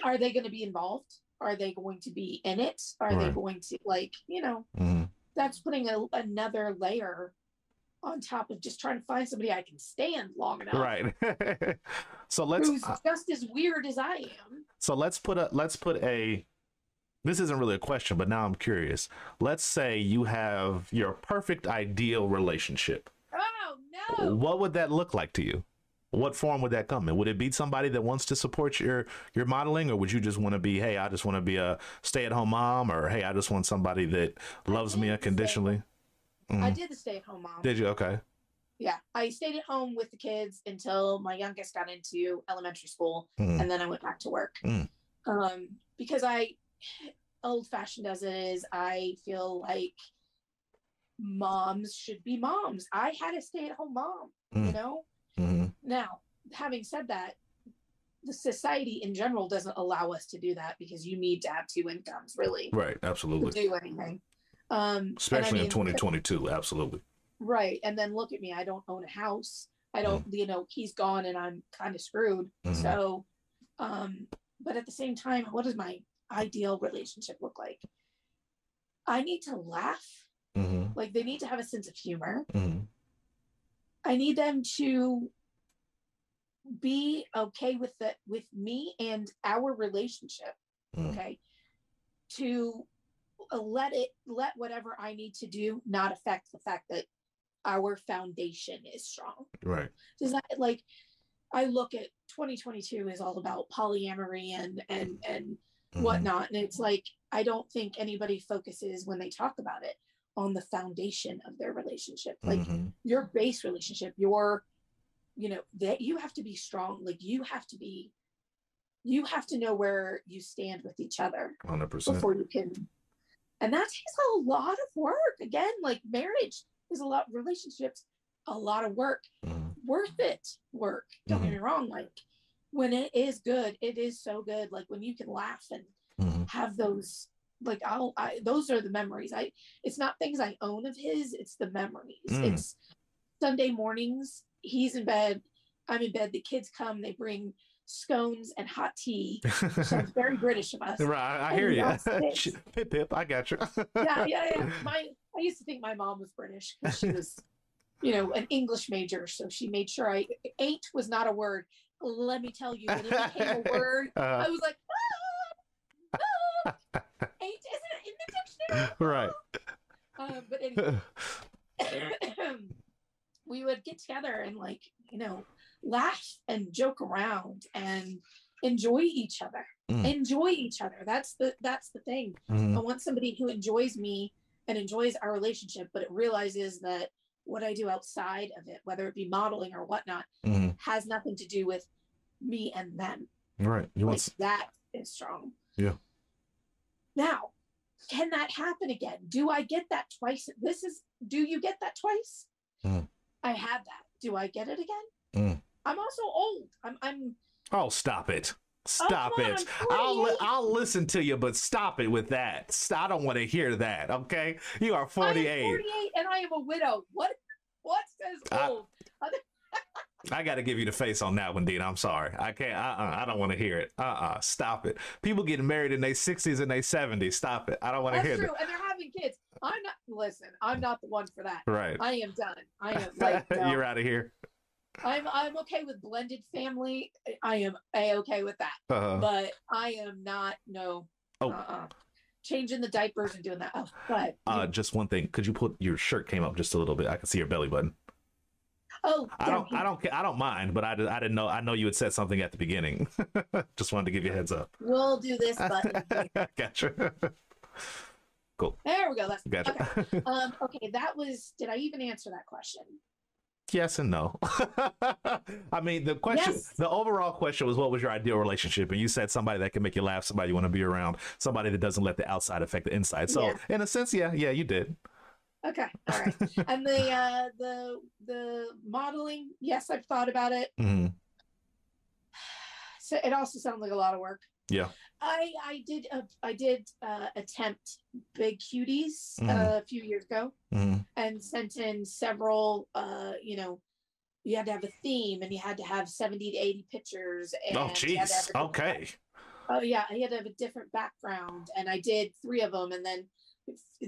Are they going to be involved are they going to be in it are they going to like you know Mhm. that's putting a, another layer on top of just trying to find somebody i can stand long enough Right. so let's, who's uh, just as weird as i am so let's put a, let's put a, this isn't really a question, but now I'm curious. Let's say you have your perfect ideal relationship. No What would that look like to you? What form would that come in? Would it be somebody that wants to support your your modeling, or would you just want to be, hey, I just want to be a stay at home mom, or hey, I just want somebody that loves me did the same. unconditionally? i Mhm. did the stay-at-home mom Did you? Okay. yeah i stayed at home with the kids until my youngest got into elementary school Mhm. and then i went back to work Mm. um because i old fashioned as it is i feel like moms should be moms i had a stay at home mom you Mm. know hmm now having said that the society in general doesn't allow us to do that because you need to have two incomes really Right. to Absolutely. do anything um and I Especially in 2022. Absolutely. Right. And then look at me. I don't own a house. I don't, you know, he's gone and I'm kind of screwed. Mhm. So, um, but at the same time, what does my ideal relationship look like? I need to laugh. Hmm Like they need to have a sense of humor. hmm I need them to be okay with the with me and our relationship. Mm. Okay. To let it let whatever I need to do not affect the fact that our foundation is strong. Right. does that like i look at 2022 is all about polyamory and and and Mhm. whatnot and it's like i don't think anybody focuses when they talk about it on the foundation of their relationship like Mhm. your base relationship your you know that you have to be strong like you have to be you have to know where you stand with each other 100%. before you can And that takes a lot of work. Again, like marriage is a lot, relationships, a lot of work, Mhm. worth it work. Don't Mm-hmm. get me wrong. Like when it is good, it is so good. Like when you can laugh and Mhm. have those like I'll I those are the memories. I it's not things I own of his, it's the memories. Mm. It's Sunday mornings, he's in bed, I'm in bed, the kids come, they bring scones and hot tea. Sounds very British of us. right, I hear you. pip pip, I got you. Yeah, yeah, yeah. My I used to think my mom was British because she was, you know, an English major. So she made sure I ain't was not a word. Let me tell you, when it became a word, Uh, I was like, isn't in the dictionary? right. Um, but anyway, we would get together and like you know laugh and joke around and enjoy each other Mm. enjoy each other that's the that's the thing Mhm. i want somebody who enjoys me and enjoys our relationship but it realizes that what i do outside of it whether it be modeling or whatnot Mhm. has nothing to do with me and them Right. You like want? that is strong. Yeah. Now, can that happen again? Do I get that twice? This is do you get that twice? Mm. I had that. Do I get it again? Mm. I'm also old. I'm I'm Oh, stop it. Stop come on, it. I'm I'll li- I'll listen to you, but stop it with that. I don't want to hear that. Okay, you are I am 48. 48 and I am a widow. What what says I- old? I got to give you the face on that one, Dean. I'm sorry. I can't. Uh-uh, I don't want to hear it. Uh-uh. Stop it. People getting married in their 60s and their 70s. Stop it. I don't want to That's hear true. And they're having kids. I'm not listen, I'm not the one for that. that. Right. I am done. I am like no. You're out of here. I'm I'm okay with blended family. I am a okay with that. Uh, but I am not no. Oh. Uh-uh. Changing the diapers and doing that. Oh, but uh, just one thing. Could you put your shirt came up just a little bit? I can see your belly button. Oh, I don't. I don't. I don't mind. But I, I didn't know. I know you had said something at the beginning. just wanted to give you a heads up. We'll do this button. gotcha. Cool. There we go. That's Gotcha. okay. Um, okay, that was. Did I even answer that question? yes and no. I mean, the question, Yes. the overall question was, what was your ideal relationship? And you said somebody that can make you laugh, somebody you want to be around, somebody that doesn't let the outside affect the inside. So, Yeah. in a sense, yeah, yeah, you did. Okay, all right. and the uh, the the modeling. Yes, I've thought about it. hmm So it also sounds like a lot of work. Yeah. I I did uh, I did uh, attempt Big Cuties Mhm. uh, a few years ago. hmm and sent in several uh you know you had to have a theme and you had to have 70 to 80 pictures and Oh, you had to have jeez. Okay. oh yeah i had to have a different background and i did three of them and then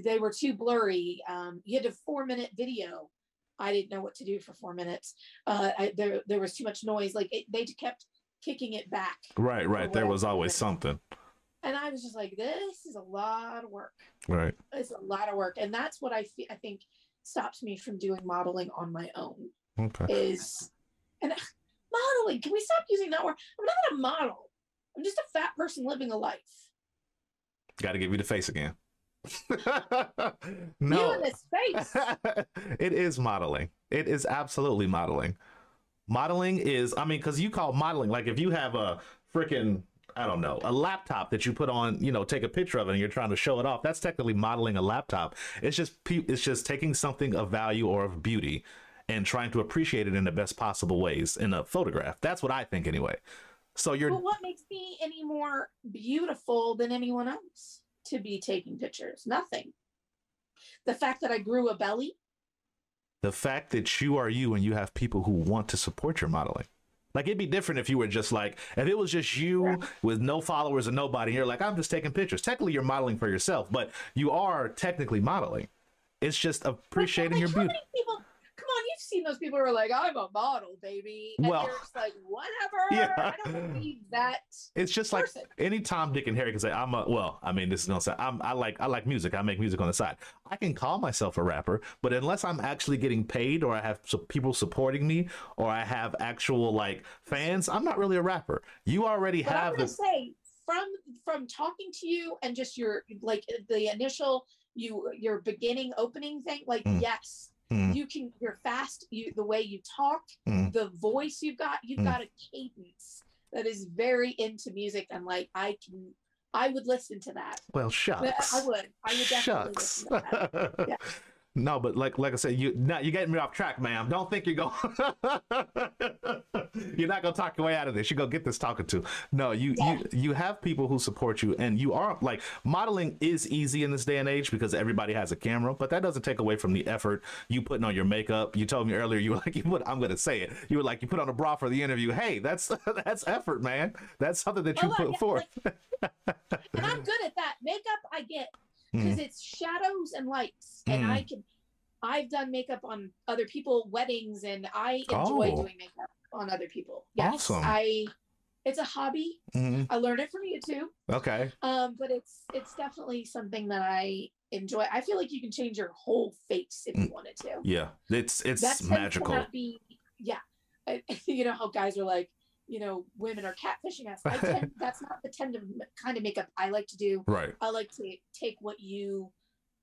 they were too blurry. Um you had a four minute video. I didn't know what to do for four minutes. Uh I, there there was too much noise. Like it, they kept kicking it back Right, right. There was always something. and i was just like this is a lot of work. Right. it's a lot of work. And that's what i fe- i think stops me from doing modeling on my own Okay. is and modeling. Can we stop using that word? I'm not a model. I'm just a fat person living a life. Got to give you the face again. you no. in this face it is modeling. It is absolutely modeling. Modeling is, I mean, because you call modeling like if you have a freaking, I don't know, a laptop that you put on, you know, take a picture of it and you're trying to show it off. That's technically modeling a laptop. It's just it's just taking something of value or of beauty and trying to appreciate it in the best possible ways in a photograph. That's what I think anyway. So you're but what makes me any more beautiful than anyone else to be taking pictures nothing the fact that i grew a belly the fact that you are you and you have people who want to support your modeling. Like it'd be different if you were just like if it was just you Yeah. with no followers and nobody, and you're like, I'm just taking pictures. Technically you're modeling for yourself, but you are technically modeling. It's just appreciating like, your beauty. people you've seen those people who are like i'm a model baby and Well, you're just like whatever yeah. i don't want to be that It's just like any Tom, Dick, and Harry can say, I'm a well, I mean, this is gonna say I'm I like I like music. I make music on the side. I can call myself a rapper, but unless I'm actually getting paid or I have su- people supporting me or I have actual like fans, I'm not really a rapper. You already But have gonna the say from from talking to you and just your like the initial you your beginning opening thing, like Mm. yes, Mm. you can you're fast, you the way you talk, Mm. the voice you've got, you've Mm. got a cadence that is very into music and like I can I would listen to that. Well, shucks. I would. I would definitely Shucks. listen to that. Yeah. No, but like like I said, you now you getting me off track, ma'am. Don't think you're going. you're not gonna talk your way out of this. You're gonna get this talking to. No, you Yeah. you you have people who support you, and you are like modeling is easy in this day and age because everybody has a camera, but that doesn't take away from the effort you putting on your makeup. You told me earlier you were like you put. I'm gonna say it. You were like you put on a bra for the interview. Hey, that's that's effort, man. That's something that you put forth. and I'm good at that. Makeup, I get Because it's shadows and lights, and Mm. I can. I've done makeup on other people weddings, and I enjoy Oh. doing makeup on other people. Yes, Awesome. I. It's a hobby. Mhm. I learned it from you too Okay. Um, but it's it's definitely something that I enjoy. I feel like you can change your whole face if you wanted to. Yeah, it's it's That magical. Be, yeah, you know how guys are like, you know, women are catfishing us. I tend, that's not the tend of kind of makeup I like to do. Right. I like to take what you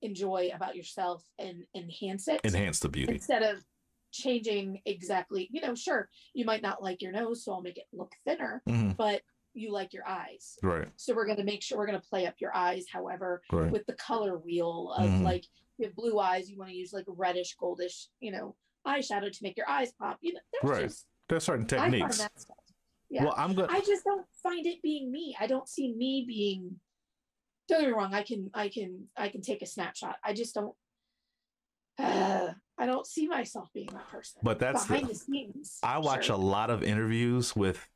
enjoy about yourself and enhance it Enhance the beauty. instead of changing exactly. You know, sure, you might not like your nose, so I'll make it look thinner, hmm but you like your eyes. Right. So we're going to make sure we're going to play up your eyes. However, Right. with the color wheel of Mhm. like you have blue eyes, you want to use like reddish, goldish, you know, eyeshadow to make your eyes pop. You know, there's Right. just There's certain techniques. that. Yeah. Well, I'm good. I just don't find it being me. I don't see me being. Don't get me wrong. I can, I can, I can take a snapshot. I just don't. Uh, I don't see myself being that person. But that's the- behind the, scenes. I watch sure. a lot of interviews with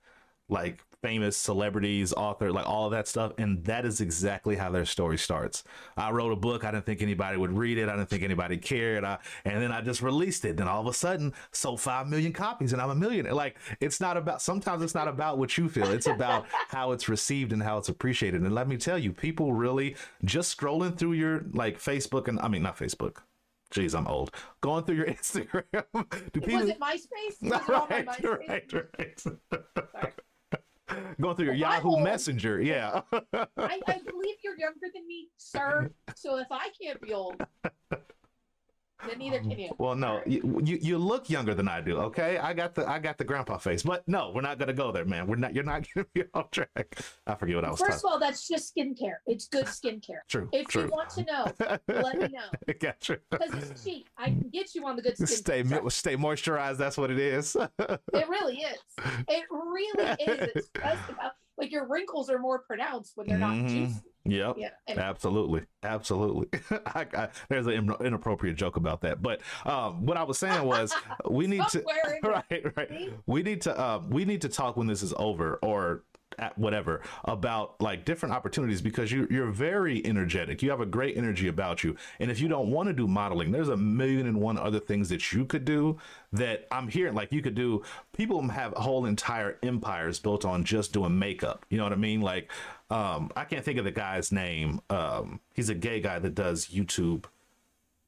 like famous celebrities, author, like all of that stuff, and that is exactly how their story starts. I wrote a book. I didn't think anybody would read it. I didn't think anybody cared. I, and then I just released it. Then all of a sudden, sold five million copies, and I'm a millionaire. Like it's not about. Sometimes it's not about what you feel. It's about how it's received and how it's appreciated. And let me tell you, people really just scrolling through your like Facebook and I mean not Facebook. Jeez, I'm old. Going through your Instagram. Do people Was it MySpace? Was it all my right, MySpace? right, right. Sorry. Going through your Well, Yahoo old. Messenger, yeah. I, I believe you're younger than me, sir. So if I can't be old, then neither can you. well, no, you, you you look younger than I do. Okay, I got the I got the grandpa face, but no, we're not gonna go there, man. We're not. You're not gonna be off track. I forget what I was First talking. of all, that's just skincare. It's good skincare. True, If true. you want to know, let me know. Gotcha. Because it's cheap. I can get you on the good skincare. Stay stuff. stay moisturized. That's what it is. It really is. It really is. It's just about like your wrinkles are more pronounced when they're Mhm. not juicy. Yep. Yeah. Absolutely, absolutely. I, I, there's an in- inappropriate joke about that, but um, what I was saying was we need to somewhere in there, right, right. We need to uh, we need to talk when this is over or at whatever about like different opportunities because you you're very energetic. You have a great energy about you, and if you don't want to do modeling, there's a million and one other things that you could do that I'm hearing. Like you could do. People have whole entire empires built on just doing makeup. You know what I mean? Like um, I can't think of the guy's name. Um, he's a gay guy that does YouTube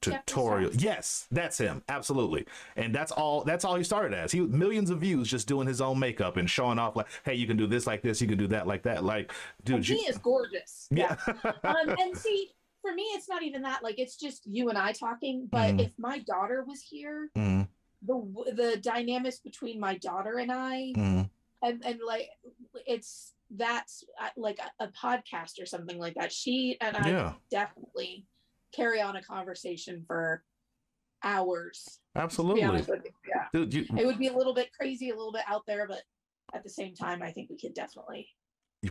tutorial. Yes, that's him. Absolutely. And that's all that's all he started as. He millions of views just doing his own makeup and showing off like, hey, you can do this like this, you can do that like that. Like, dude, and you, he is gorgeous. yeah. um, and see, for me, it's not even that. Like, it's just you and I talking. But Mhm. if my daughter was here, Mhm, the the dynamics between my daughter and I, mhm. and and like, it's that's uh, like a, a podcast or something like that. She and I Yeah. definitely carry on a conversation for hours. Absolutely. honest with you, yeah, Dude, you, it would be a little bit crazy, a little bit out there, but at the same time, I think we could definitely.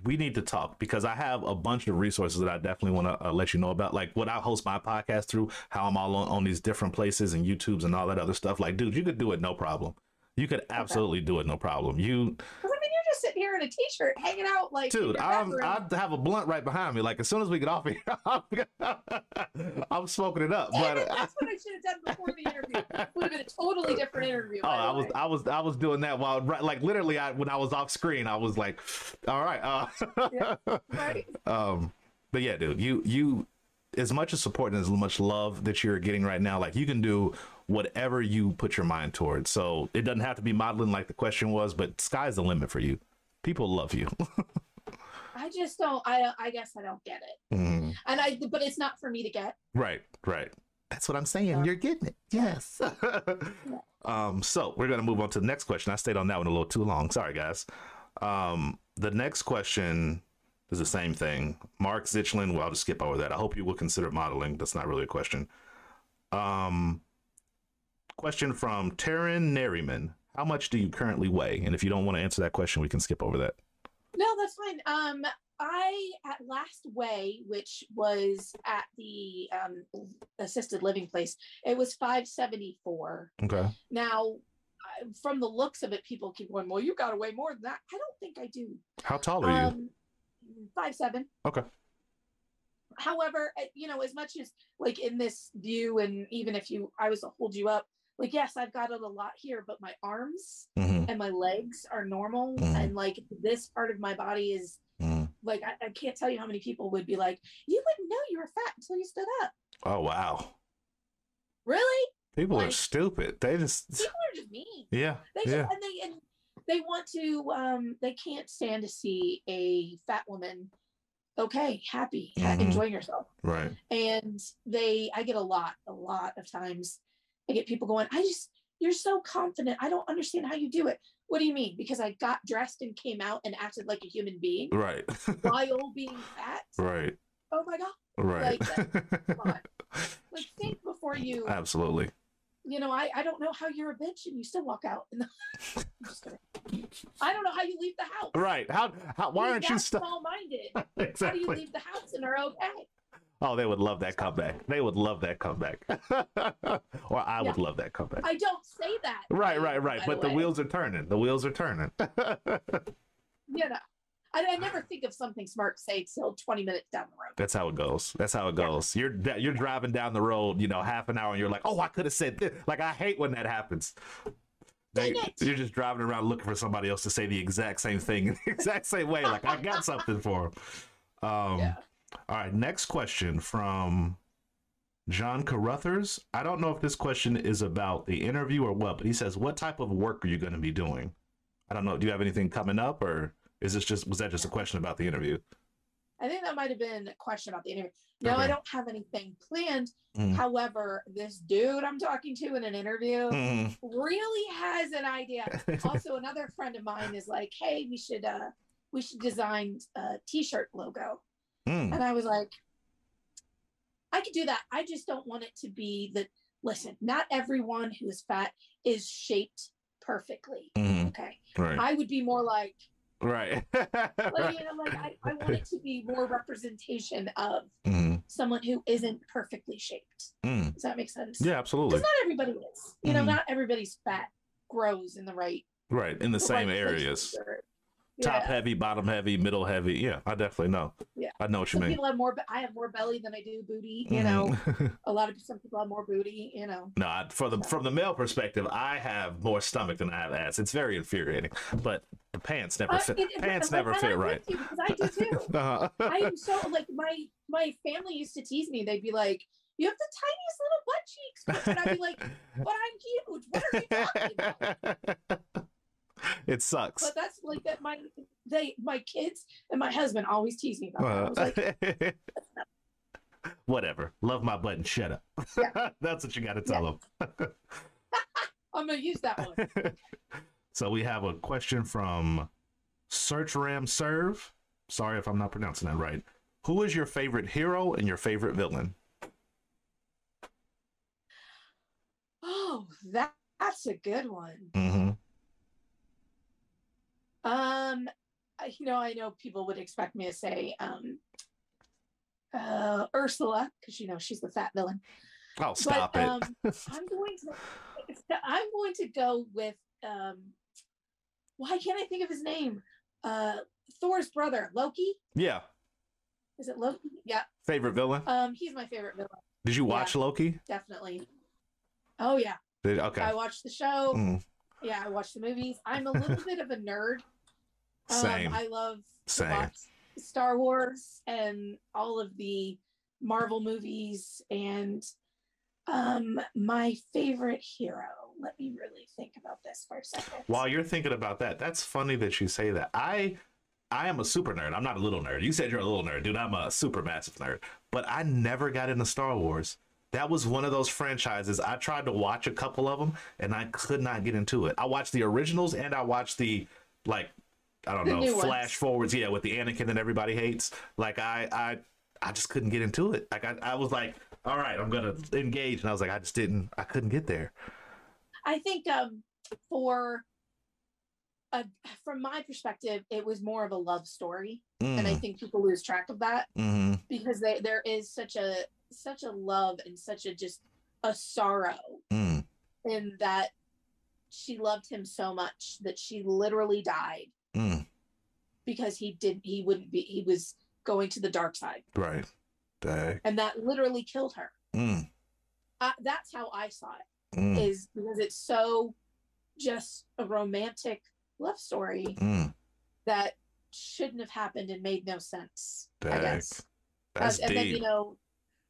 we need to talk because I have a bunch of resources that I definitely want to uh, let you know about. Like what I host my podcast through, how I'm all on, on these different places and YouTubes and all that other stuff. Like, dude, you could do it no problem. You could absolutely do it no problem. You, Because I mean, you're just sitting here in a t-shirt, hanging out like. dude, I'm. I have a blunt right behind me. Like as soon as we get off here, I'm, I'm smoking it up. Damn But it, that's what I should have done before the interview. It would have been a totally different interview. Oh, I was. I was, I was doing that while, right, like, literally, I when I was off screen, I was like, "All right." Uh, Right. um, but yeah, dude, you, you, as much as support and as much love that you're getting right now, like, you can do whatever you put your mind towards. So it doesn't have to be modeling, like the question was, but sky's the limit for you. People love you. I just don't. I I guess I don't get it, Mm, and I. But it's not for me to get. right, right. That's what I'm saying. Yeah. You're getting it. Yes. um, so we're gonna move on to the next question. I stayed on that one a little too long. Sorry, guys. Um, the next question is the same thing. Mark Zichlin, well, I'll just skip over that. I hope you will consider modeling. That's not really a question. Um, question from Taryn Nerryman. How much do you currently weigh? And if you don't want to answer that question, we can skip over that. No, that's fine. Um, I at last weigh, which was at the um, assisted living place, it was five seventy four. Okay. Now, from the looks of it, people keep going, "Well, you got to weigh more than that." I don't think I do. How tall are you? Um, five seven. Okay. However, uh, you know, as much as like in this view, and even if you, I was to hold you up, like yes, I've got it a lot here, but my arms hmm and my legs are normal, Mhm. and like this part of my body is hmm like I, I can't tell you how many people would be like, you wouldn't know you were fat until you stood up. Oh wow. Really? People are stupid. They just People are just mean. yeah They just, yeah and they and they want to um they can't stand to see a fat woman okay, happy, ha- Mhm. enjoying herself. right. And they I get a lot, a lot of times I get people going, I just you're so confident. I don't understand how you do it. What do you mean? Because I got dressed and came out and acted like a human being Right. while being fat? right. Oh my god. Right. on. Like think before you Absolutely. you know, I, I don't know how you're a bitch and you still walk out. in the-. I don't know how you leave the house. Right. How how why aren't you that stuck? small-minded? How do you leave the house and are okay? Oh, they would love that comeback. They would love that comeback. or I would love that comeback. I don't say that. Right, right, right. But the way. wheels are turning. The wheels are turning. You know, I, I never think of something smart to say till 20 minutes down the road. That's how it goes. That's how it goes. You're you're driving down the road, you know, half an hour, and you're like, "Oh, I could have said this." Like I hate when that happens. They- Dang it. you're just driving around looking for somebody else to say the exact same thing in the exact same way. Like I got something for him. Um, Yeah. All right, next question from John Carruthers. I don't know if this question is about the interview or what, but he says, "What type of work are you going to be doing?" I don't know. Do you have anything coming up, or is this just was that just a question about the interview? I think that might have been a question about the interview. No, Okay. I don't have anything planned. Mm. However, this dude I'm talking to in an interview Mm. really has an idea. also another friend of mine is like hey we should uh we should design a t-shirt logo Mm. and i was like i could do that i just don't want it to be that listen not everyone who is fat is shaped perfectly Mhm. okay Right. i would be more like Right. like you know like I, I want it to be more representation of Mhm. someone who isn't perfectly shaped Mm. does that make sense Yeah, absolutely. because not everybody is you know Mhm. not everybody's fat grows in the right Right. In the the same right areas. Or- Top heavy, bottom heavy, middle heavy. Yeah, I definitely know. Yeah. I know what you mean. people have more. I have more belly than I do booty. You know, Mhm. a lot of some people have more booty. You know, no, I- for the from the male perspective, I have more stomach than I have ass. It's very infuriating. But the pants never Uh, fit. it- it- pants never fit right. you Because I do too. Uh-huh. I am so like my my family used to tease me. They'd be like, "You have the tiniest little butt cheeks," and I'd be like, "But I'm huge. What are you talking about?" it sucks. But that's like that. My they my kids and my husband always tease me about that. I was like, Uh, Whatever. Love my button. Shut up. Yeah. That's what you got to tell them. I'm gonna use that one. so we have a question from Search Ram Serve. Sorry if I'm not pronouncing that right. Who is your favorite hero and your favorite villain? Oh, that that's a good one. Mm-hmm. Um, you know, I know people would expect me to say um, uh, Ursula because you know she's the fat villain. Oh, stop but it. um, I'm going to I'm going to go with um, why can't I think of his name? Uh, Thor's brother, Loki. yeah. Is it Loki? Yeah. Favorite villain? Um, he's my favorite villain, Did you watch Loki? definitely. Oh yeah, Did, okay. I watched the show. Mm, Yeah, I watch the movies. I'm a little bit of a nerd. Um, Same. I love Same. Star Wars and all of the Marvel movies and um my favorite hero. Let me really think about this for a second. While you're thinking about that, that's funny that you say that. I I am a super nerd. I'm not a little nerd. You said you're a little nerd, dude. I'm a super massive nerd. But I never got into Star Wars. That was one of those franchises. I tried to watch a couple of them and I could not get into it. I watched the originals and I watched the like I don't The know new ones. flash forwards, yeah, with the Anakin that everybody hates. Like I I I just couldn't get into it. Like I, I was like, all right, I'm gonna engage, and I was like, I just didn't, I couldn't get there. I think um for uh, from my perspective, it was more of a love story, and I Mm, think people lose track of that hmm because they, there is such a such a love and such a just a sorrow mm, in that she loved him so much that she literally died mm, because he did he wouldn't be he was going to the dark side. Right. Dang. and that literally killed her. Mm, uh, that's how i saw it mm, is because it's so just a romantic love story mm, that shouldn't have happened and made no sense i guess. That's and then you know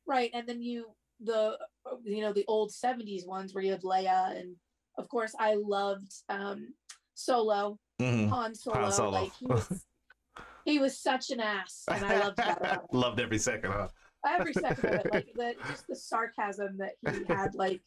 right and then you the uh, you know the old 70s ones where you have leia and of course i loved um solo Mhm. han solo, Han Solo. like he was, he was such an ass and i loved that. Loved every second, huh? every second of it like the just the sarcasm that he had like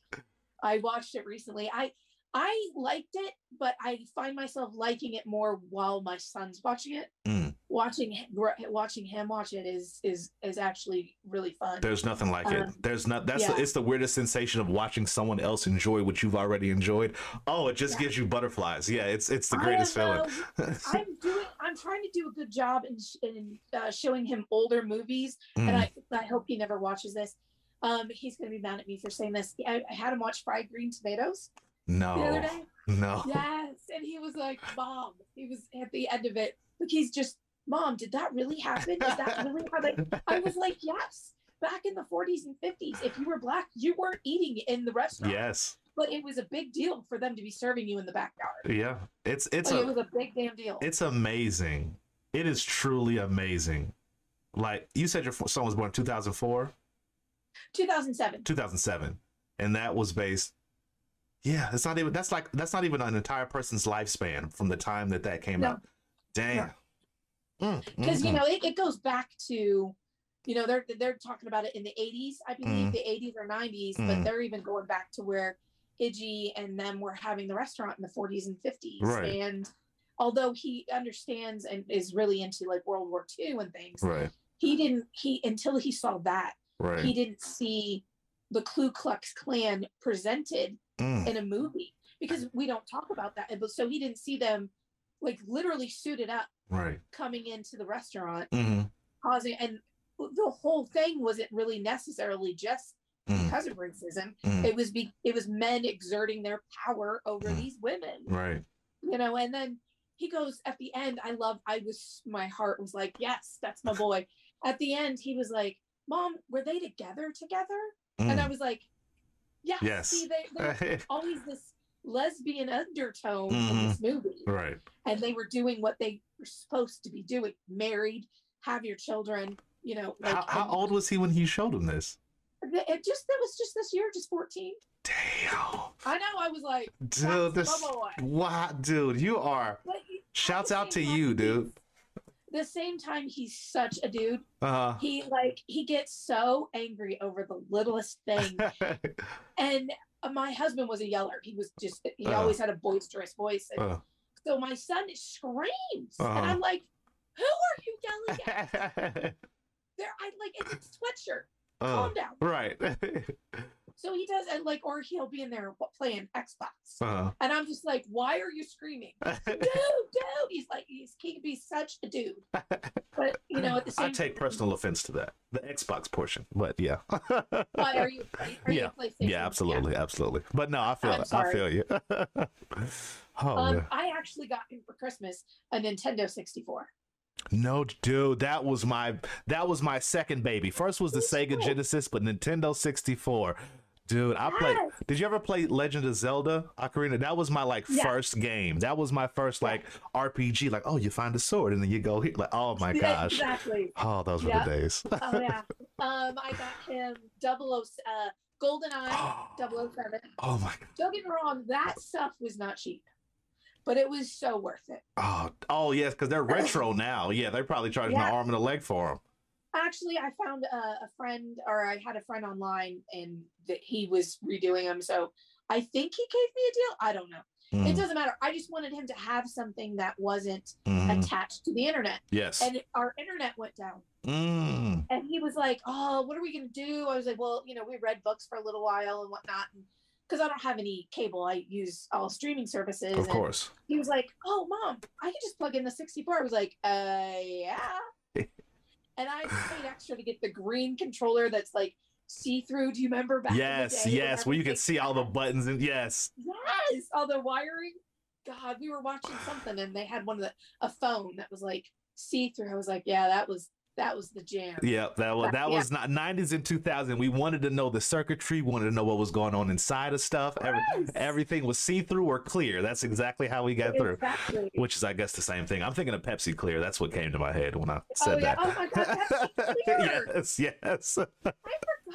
i watched it recently i i liked it but i find myself liking it more while my son's watching it Mm. Watching him, watching him watch it is is is actually really fun There's nothing like it. Um, There's not. That's yeah. the, it's the weirdest sensation of watching someone else enjoy what you've already enjoyed. Oh, it just Yeah. gives you butterflies. Yeah, it's it's the greatest feeling. i'm doing i'm trying to do a good job in, in uh, showing him older movies and Mm, I, I hope he never watches this um he's gonna be mad at me for saying this i, I had him watch fried green tomatoes No. the other no, day no. Yes. And he was like, Mom, he was at the end of it. Like he's just, Mom, did that really happen? Is that really how they I was like, Yes. Back in the 40s and 50s, if you were black, you weren't eating in the restaurant. Yes. But it was a big deal for them to be serving you in the backyard. Yeah. It's it's like a it was a big damn deal. it's amazing. It is truly amazing. Like you said, your son was born in 2004, 2007. 2007, and that was based. Yeah, it's not even. That's like that's not even an entire person's lifespan from the time that that came No. out. Damn. Mm, Because, you mhm. know, it, it goes back to, you know, they're they're talking about it in the 80s, I believe, Mm. the 80s or 90s, Mm. but they're even going back to where Idgie and them were having the restaurant in the 40s and 50s. Right. And although he understands and is really into like World War II and things, right, he didn't he until he saw that, right. he didn't see the Ku Klux Klan presented Mm, in a movie because we don't talk about that. So he didn't see them like literally suited up right. coming into the restaurant hmm causing and the whole thing wasn't really necessarily just Mm, because of racism mm, it was be it was men exerting their power over Mm. these women right. you know and then he goes at the end i love i was my heart was like yes that's my boy at the end he was like mom were they together together and i Mm, was like yes, Yes. see they, always this lesbian undertone in Mhm. this movie right. and they were doing what they were supposed to be doing married have your children you know like How, how old was he when he showed him this? it just that was just this year just 14 Damn, i know i was like dude, this wow, dude, you are. He- Shouts out to you, dude. the same time he's such a dude Uh, he like he gets so angry over the littlest thing and my husband was a yeller. He was just he Uh. always had a boisterous voice. And uh, so my son screams Uh-huh. and i'm like who are you yelling at? There i like it's a sweatshirt. Uh, calm down. Right. So he does, and like, or he'll be in there playing Xbox, uh, and I'm just like, "Why are you screaming, dude, dude?" He's like, he's he can be such a dude, but you know, at the same I take personal offense to that, the Xbox portion, but yeah. Why are you? Are Yeah. You a PlayStation? yeah, absolutely, absolutely. But no, I feel. I feel you. oh Um. I actually got him for Christmas a Nintendo 64. No, dude, that was my that was my second baby. First was the Sega. Genesis, but Nintendo 64. Dude, I played. Did you ever play Legend of Zelda Ocarina? That was my like Yeah. first game. That was my first like RPG. Like, oh, you find a sword and then you go here. Like, oh my Yeah, gosh. Exactly. Oh, those were the days. Oh yeah. Um, I got him double O uh GoldenEye 007. oh my. God. Don't get me wrong, that stuff was not cheap, but it was so worth it. Oh, oh yes, because they're retro now. Yeah, they're probably charging Yeah. an arm and a leg for them. Actually, I found a, a friend, or I had a friend online, and that he was redoing them. So I think he gave me a deal. I don't know. Mm, It doesn't matter. I just wanted him to have something that wasn't mhm. attached to the internet. Yes. And our internet went down. Mm, And he was like, Oh, what are we going to do? I was like, Well, you know, we read books for a little while and whatnot. And because I don't have any cable, I use all streaming services. of and course. He was like, Oh, mom, I can just plug in the 64. I was like, Uh, yeah. and I paid extra to get the green controller that's like see through. Do you remember back? in the Yes, day yes, where you can see all the buttons and yes. Yes, all the wiring. God, we were watching something and they had one of the a phone that was like see through. I was like, yeah, that was that was the jam. Yeah, that was that Yeah. was not 90s and 2000. We wanted to know the circuitry, wanted to know what was going on inside of stuff. Every, Yes. everything was see-through or clear. That's exactly how we got through. Which is, I guess, the same thing. I'm thinking of Pepsi Clear. That's what came to my head when I Oh said yeah. that. Oh my god, Pepsi Clear. yes, yes. I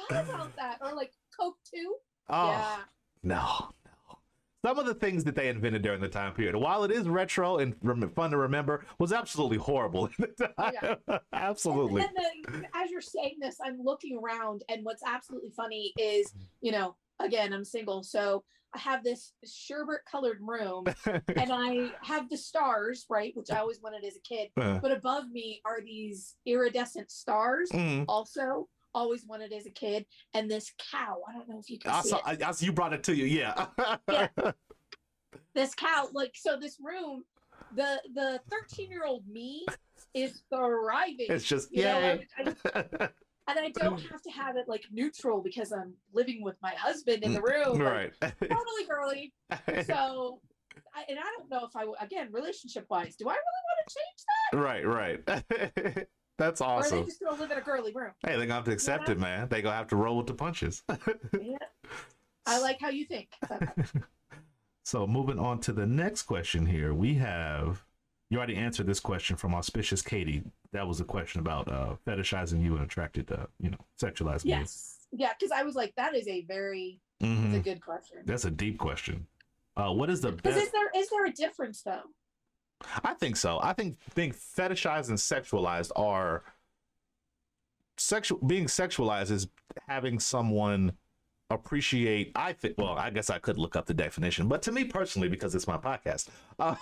forgot about that. Or like Coke too. Oh Yeah. no. Some of the things that they invented during the time period, while it is retro and fun to remember, was absolutely horrible Oh, time. absolutely. And, and the, as you're saying this, I'm looking around, and what's absolutely funny is, you know, again, I'm single, so I have this sherbet colored room, and I have the stars, right, which I always wanted as a kid. Uh, But above me are these iridescent stars, mm. also always wanted as a kid, and this cow. I don't know if you can I see saw, it. I, I, you brought it to you, yeah. Yeah. This cow, like, so this room, the the 13 year old me is thriving. It's just You know, yay. I- I- and I don't have to have it like neutral because I'm living with my husband in the mm, room. like, right. totally girly. So, I, and I don't know if I, again, relationship wise, do I really want to change that? right, right. That's that? Or awesome. they just to live in a girly room? Hey, they're gonna have to accept Yeah. it, man. They're gonna have to roll with the punches. Yeah. I like how you think. so moving on to the next question here, we have you already answered this question from auspicious Katie. That was a question about uh fetishizing you and attracted to, you know, sexualized yes. Yeah. Because I was like, that is a very, you. it's a Mhm. good question. That's a deep question. Uh what is the best is there is there a difference though? I think so. I think being fetishized and sexualized are sexual being sexualized is having someone appreciate i think well i guess i could look up the definition but to me personally because it's my podcast uh,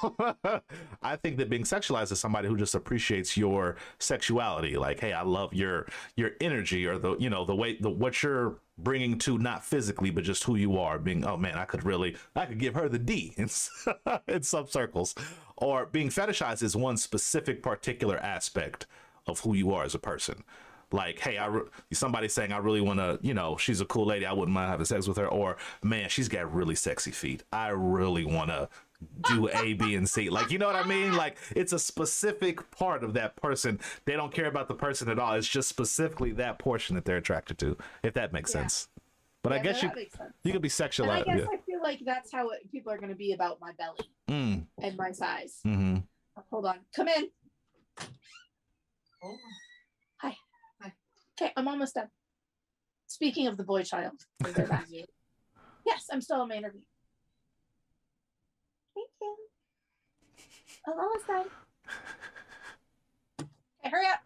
i think that being sexualized is somebody who just appreciates your sexuality. Like hey i love your your energy or the you know the way the what you're bringing to not physically but just who you are being oh man i could really i could give her the d in, in some circles. Or being fetishized is one specific particular aspect of who you are as a person like hey i re- somebody saying i really want to you know she's a cool lady i wouldn't mind having sex with her or man she's got really sexy feet i really want to do a b and c like you know what i mean like it's a specific part of that person they don't care about the person at all it's just specifically that portion that they're attracted to if that makes Yeah. sense but i Yeah, no, guess you that makes sense. you could be And I guess yeah. I feel like that's how it, people are going to be about my belly mm, and my size. hmm Hold on. Come in. Hi. Hi. Okay, I'm almost done. Speaking of the boy child, yes, I'm still a my interview. Thank you. I'm almost done. Okay, hurry up.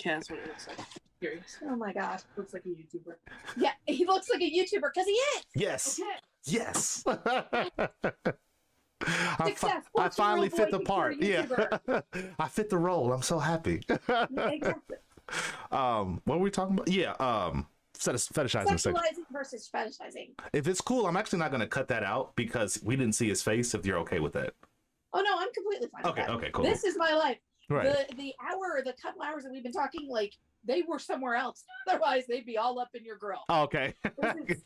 Okay, that's what it looks like. Curious. Oh my god. Looks like a YouTuber. Yeah, he looks like a YouTuber because he is. yes Okay. Yes. I, fi- I finally fit the part. Yeah. I fit the role. I'm so happy. Exactly. um, what were we talking about? Yeah. Um, fetishizing. Sexualizing versus fetishizing. If it's cool, I'm actually not going to cut that out because we didn't see his face. If you're okay with that. Oh no, I'm completely fine. Okay. Okay. Cool. This is my life. right. The the hour, the couple hours that we've been talking, like they were somewhere else. Otherwise, they'd be all up in your grill. okay. Is-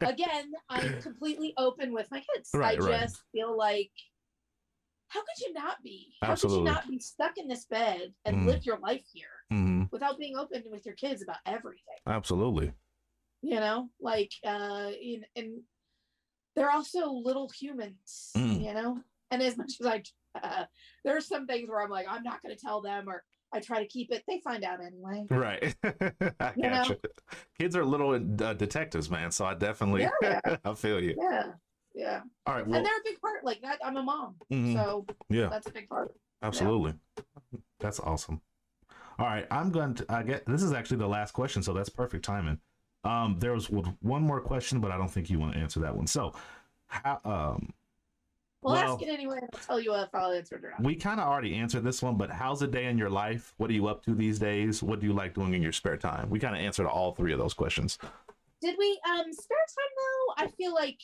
Again, I'm completely open with my kids. Right, I right. just feel like, how could you not be? How Absolutely. could you not be stuck in this bed and Mhm. live your life here hmm without being open with your kids about everything? Absolutely. You know, like, uh, in, and they're also little humans. Mm. You know, and as much as I, uh, there are some things where I'm like, I'm not going to tell them, or I try to keep it. They find out anyway. Right. I You know? Kids are little uh, detectives, man. So I definitely, Yeah. I feel you. Yeah, yeah. All right. Well, and they're a big part. Like that, I'm a mom, mhm, so yeah. that's a big part. Absolutely. That's awesome. All right, I'm going to I get this is actually the last question, so that's perfect timing. Um there was one more question, but I don't think you want to answer that one. So, how um Well, Well- ask it anyway, I'll tell you if I'll answer it or not. We kind of already answered this one, but how's a day in your life? What are you up to these days? What do you like doing in your spare time? We kind of answered all three of those questions. Did we um spare time though? I feel like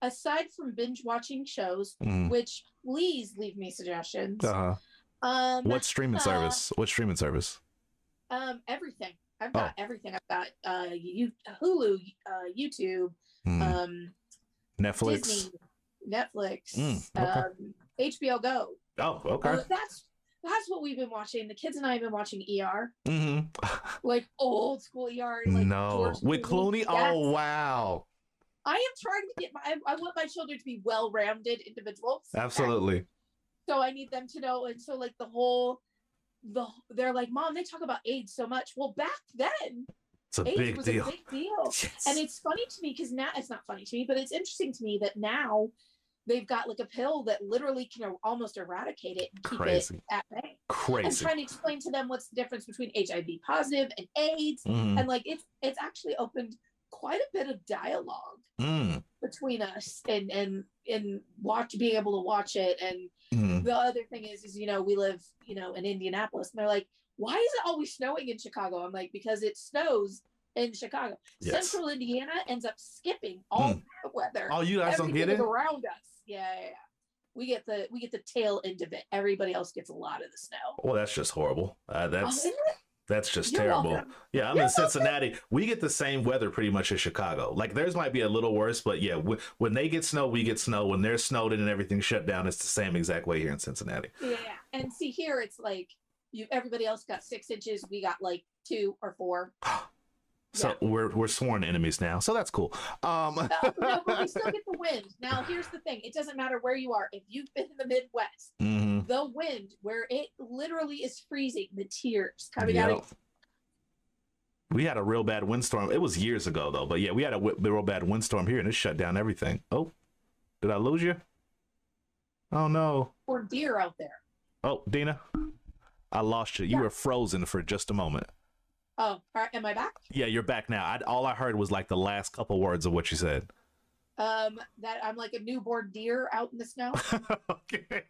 aside from binge watching shows, Mm. which please leave me suggestions. Uh, Um, what streaming uh, service? What streaming service? um, everything. I've Oh. got everything. I've got uh, you, Hulu, uh, YouTube, Mm. um, Netflix. Disney, Netflix, Mm, okay. um, HBO Go. Oh, okay. Uh, that's that's what we've been watching. The kids and I have been watching ER, mm-hmm. like old school ER. Like no, George with Clooney. Oh, wow. I am trying to get my. I, I want my children to be well-rounded individuals. Absolutely. So I need them to know. And so like the whole, the they're like, Mom, they talk about AIDS so much. Well, back then, It's a AIDS big was deal. a big deal. Yes. And it's funny to me because now it's not funny to me, but it's interesting to me that now they've got like a pill that literally can er- almost eradicate it and keep Crazy. it at bay. Crazy. And trying to explain to them what's the difference between HIV positive and AIDS. Mm, And like it's it's actually opened quite a bit of dialogue mm, between us and and and watch being able to watch it and mm. The other thing is is you know we live you know in indianapolis and they're like why is it always snowing in chicago i'm like because it snows in chicago Yes. central indiana ends up skipping all Mm. the weather Oh, you guys don't get it? around us yeah, yeah, yeah we get the we get the tail end of it everybody else gets a lot of the snow Well, that's just horrible. Uh, Oh, that's it? That's just You're terrible. welcome. Yeah, I'm You're in Cincinnati. We get the same weather pretty much as Chicago. Like theirs might be a little worse, but yeah, w- when they get snow, we get snow. When they're snowed in and everything shut down, it's the same exact way here in Cincinnati. yeah, yeah and see here it's like you everybody else got six inches we got like two or four So we're we're sworn enemies now. So that's cool. Um, no, no, but we still get the wind. Now, here's the thing: it doesn't matter where you are. If you've been in the Midwest, mhm. the wind, where it literally is freezing, the tears coming out. Of, We had a real bad windstorm. It was years ago though, but yeah, we had a w- real bad windstorm here, and it shut down everything. Oh, did I lose you? Oh no. or deer out there. Oh, Dina, I lost you. You Yeah. were frozen for just a moment. Oh, all right. Am I back? Yeah, you're back now. I, all I heard was like the last couple words of what you said. Um, that I'm like a newborn deer out in the snow. okay.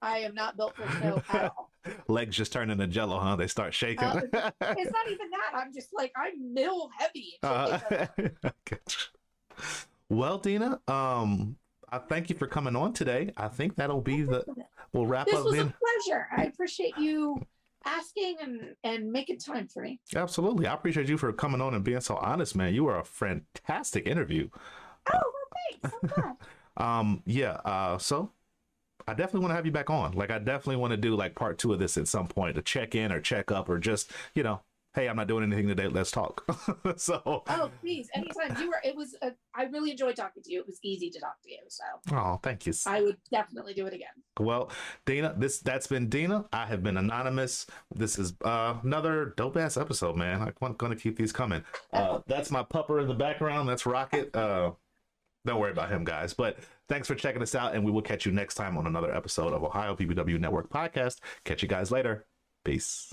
I am not built for snow at all. Legs just turn into jello, huh? They start shaking. Uh, It's not even that. I'm just like I'm mill heavy. Uh, okay. Well, Dina, um, I thank you for coming on today. I think that'll be the we'll wrap this up This was a pleasure. I appreciate you asking and and making time for me. Absolutely. I appreciate you for coming on and being so honest, man. You were a fantastic interview. Oh, well, thanks. Um, yeah, uh, so I definitely want to have you back on. Like I definitely want to do like part two of this at some point to check in or check up or just, you know, hey, I'm not doing anything today. Let's talk. so Oh, please, anytime you were. It was. A, I really enjoyed talking to you. It was easy to talk to you, so Oh, thank you. I would definitely do it again. Well, Dina, this that's been Dina. I have been anonymous. This is uh, another dope ass episode, man. I'm gonna keep these coming. Uh, that's my pupper in the background. That's Rocket. Uh, don't worry about him, guys. But thanks for checking us out, and we will catch you next time on another episode of Ohio BBW Network Podcast. Catch you guys later. Peace.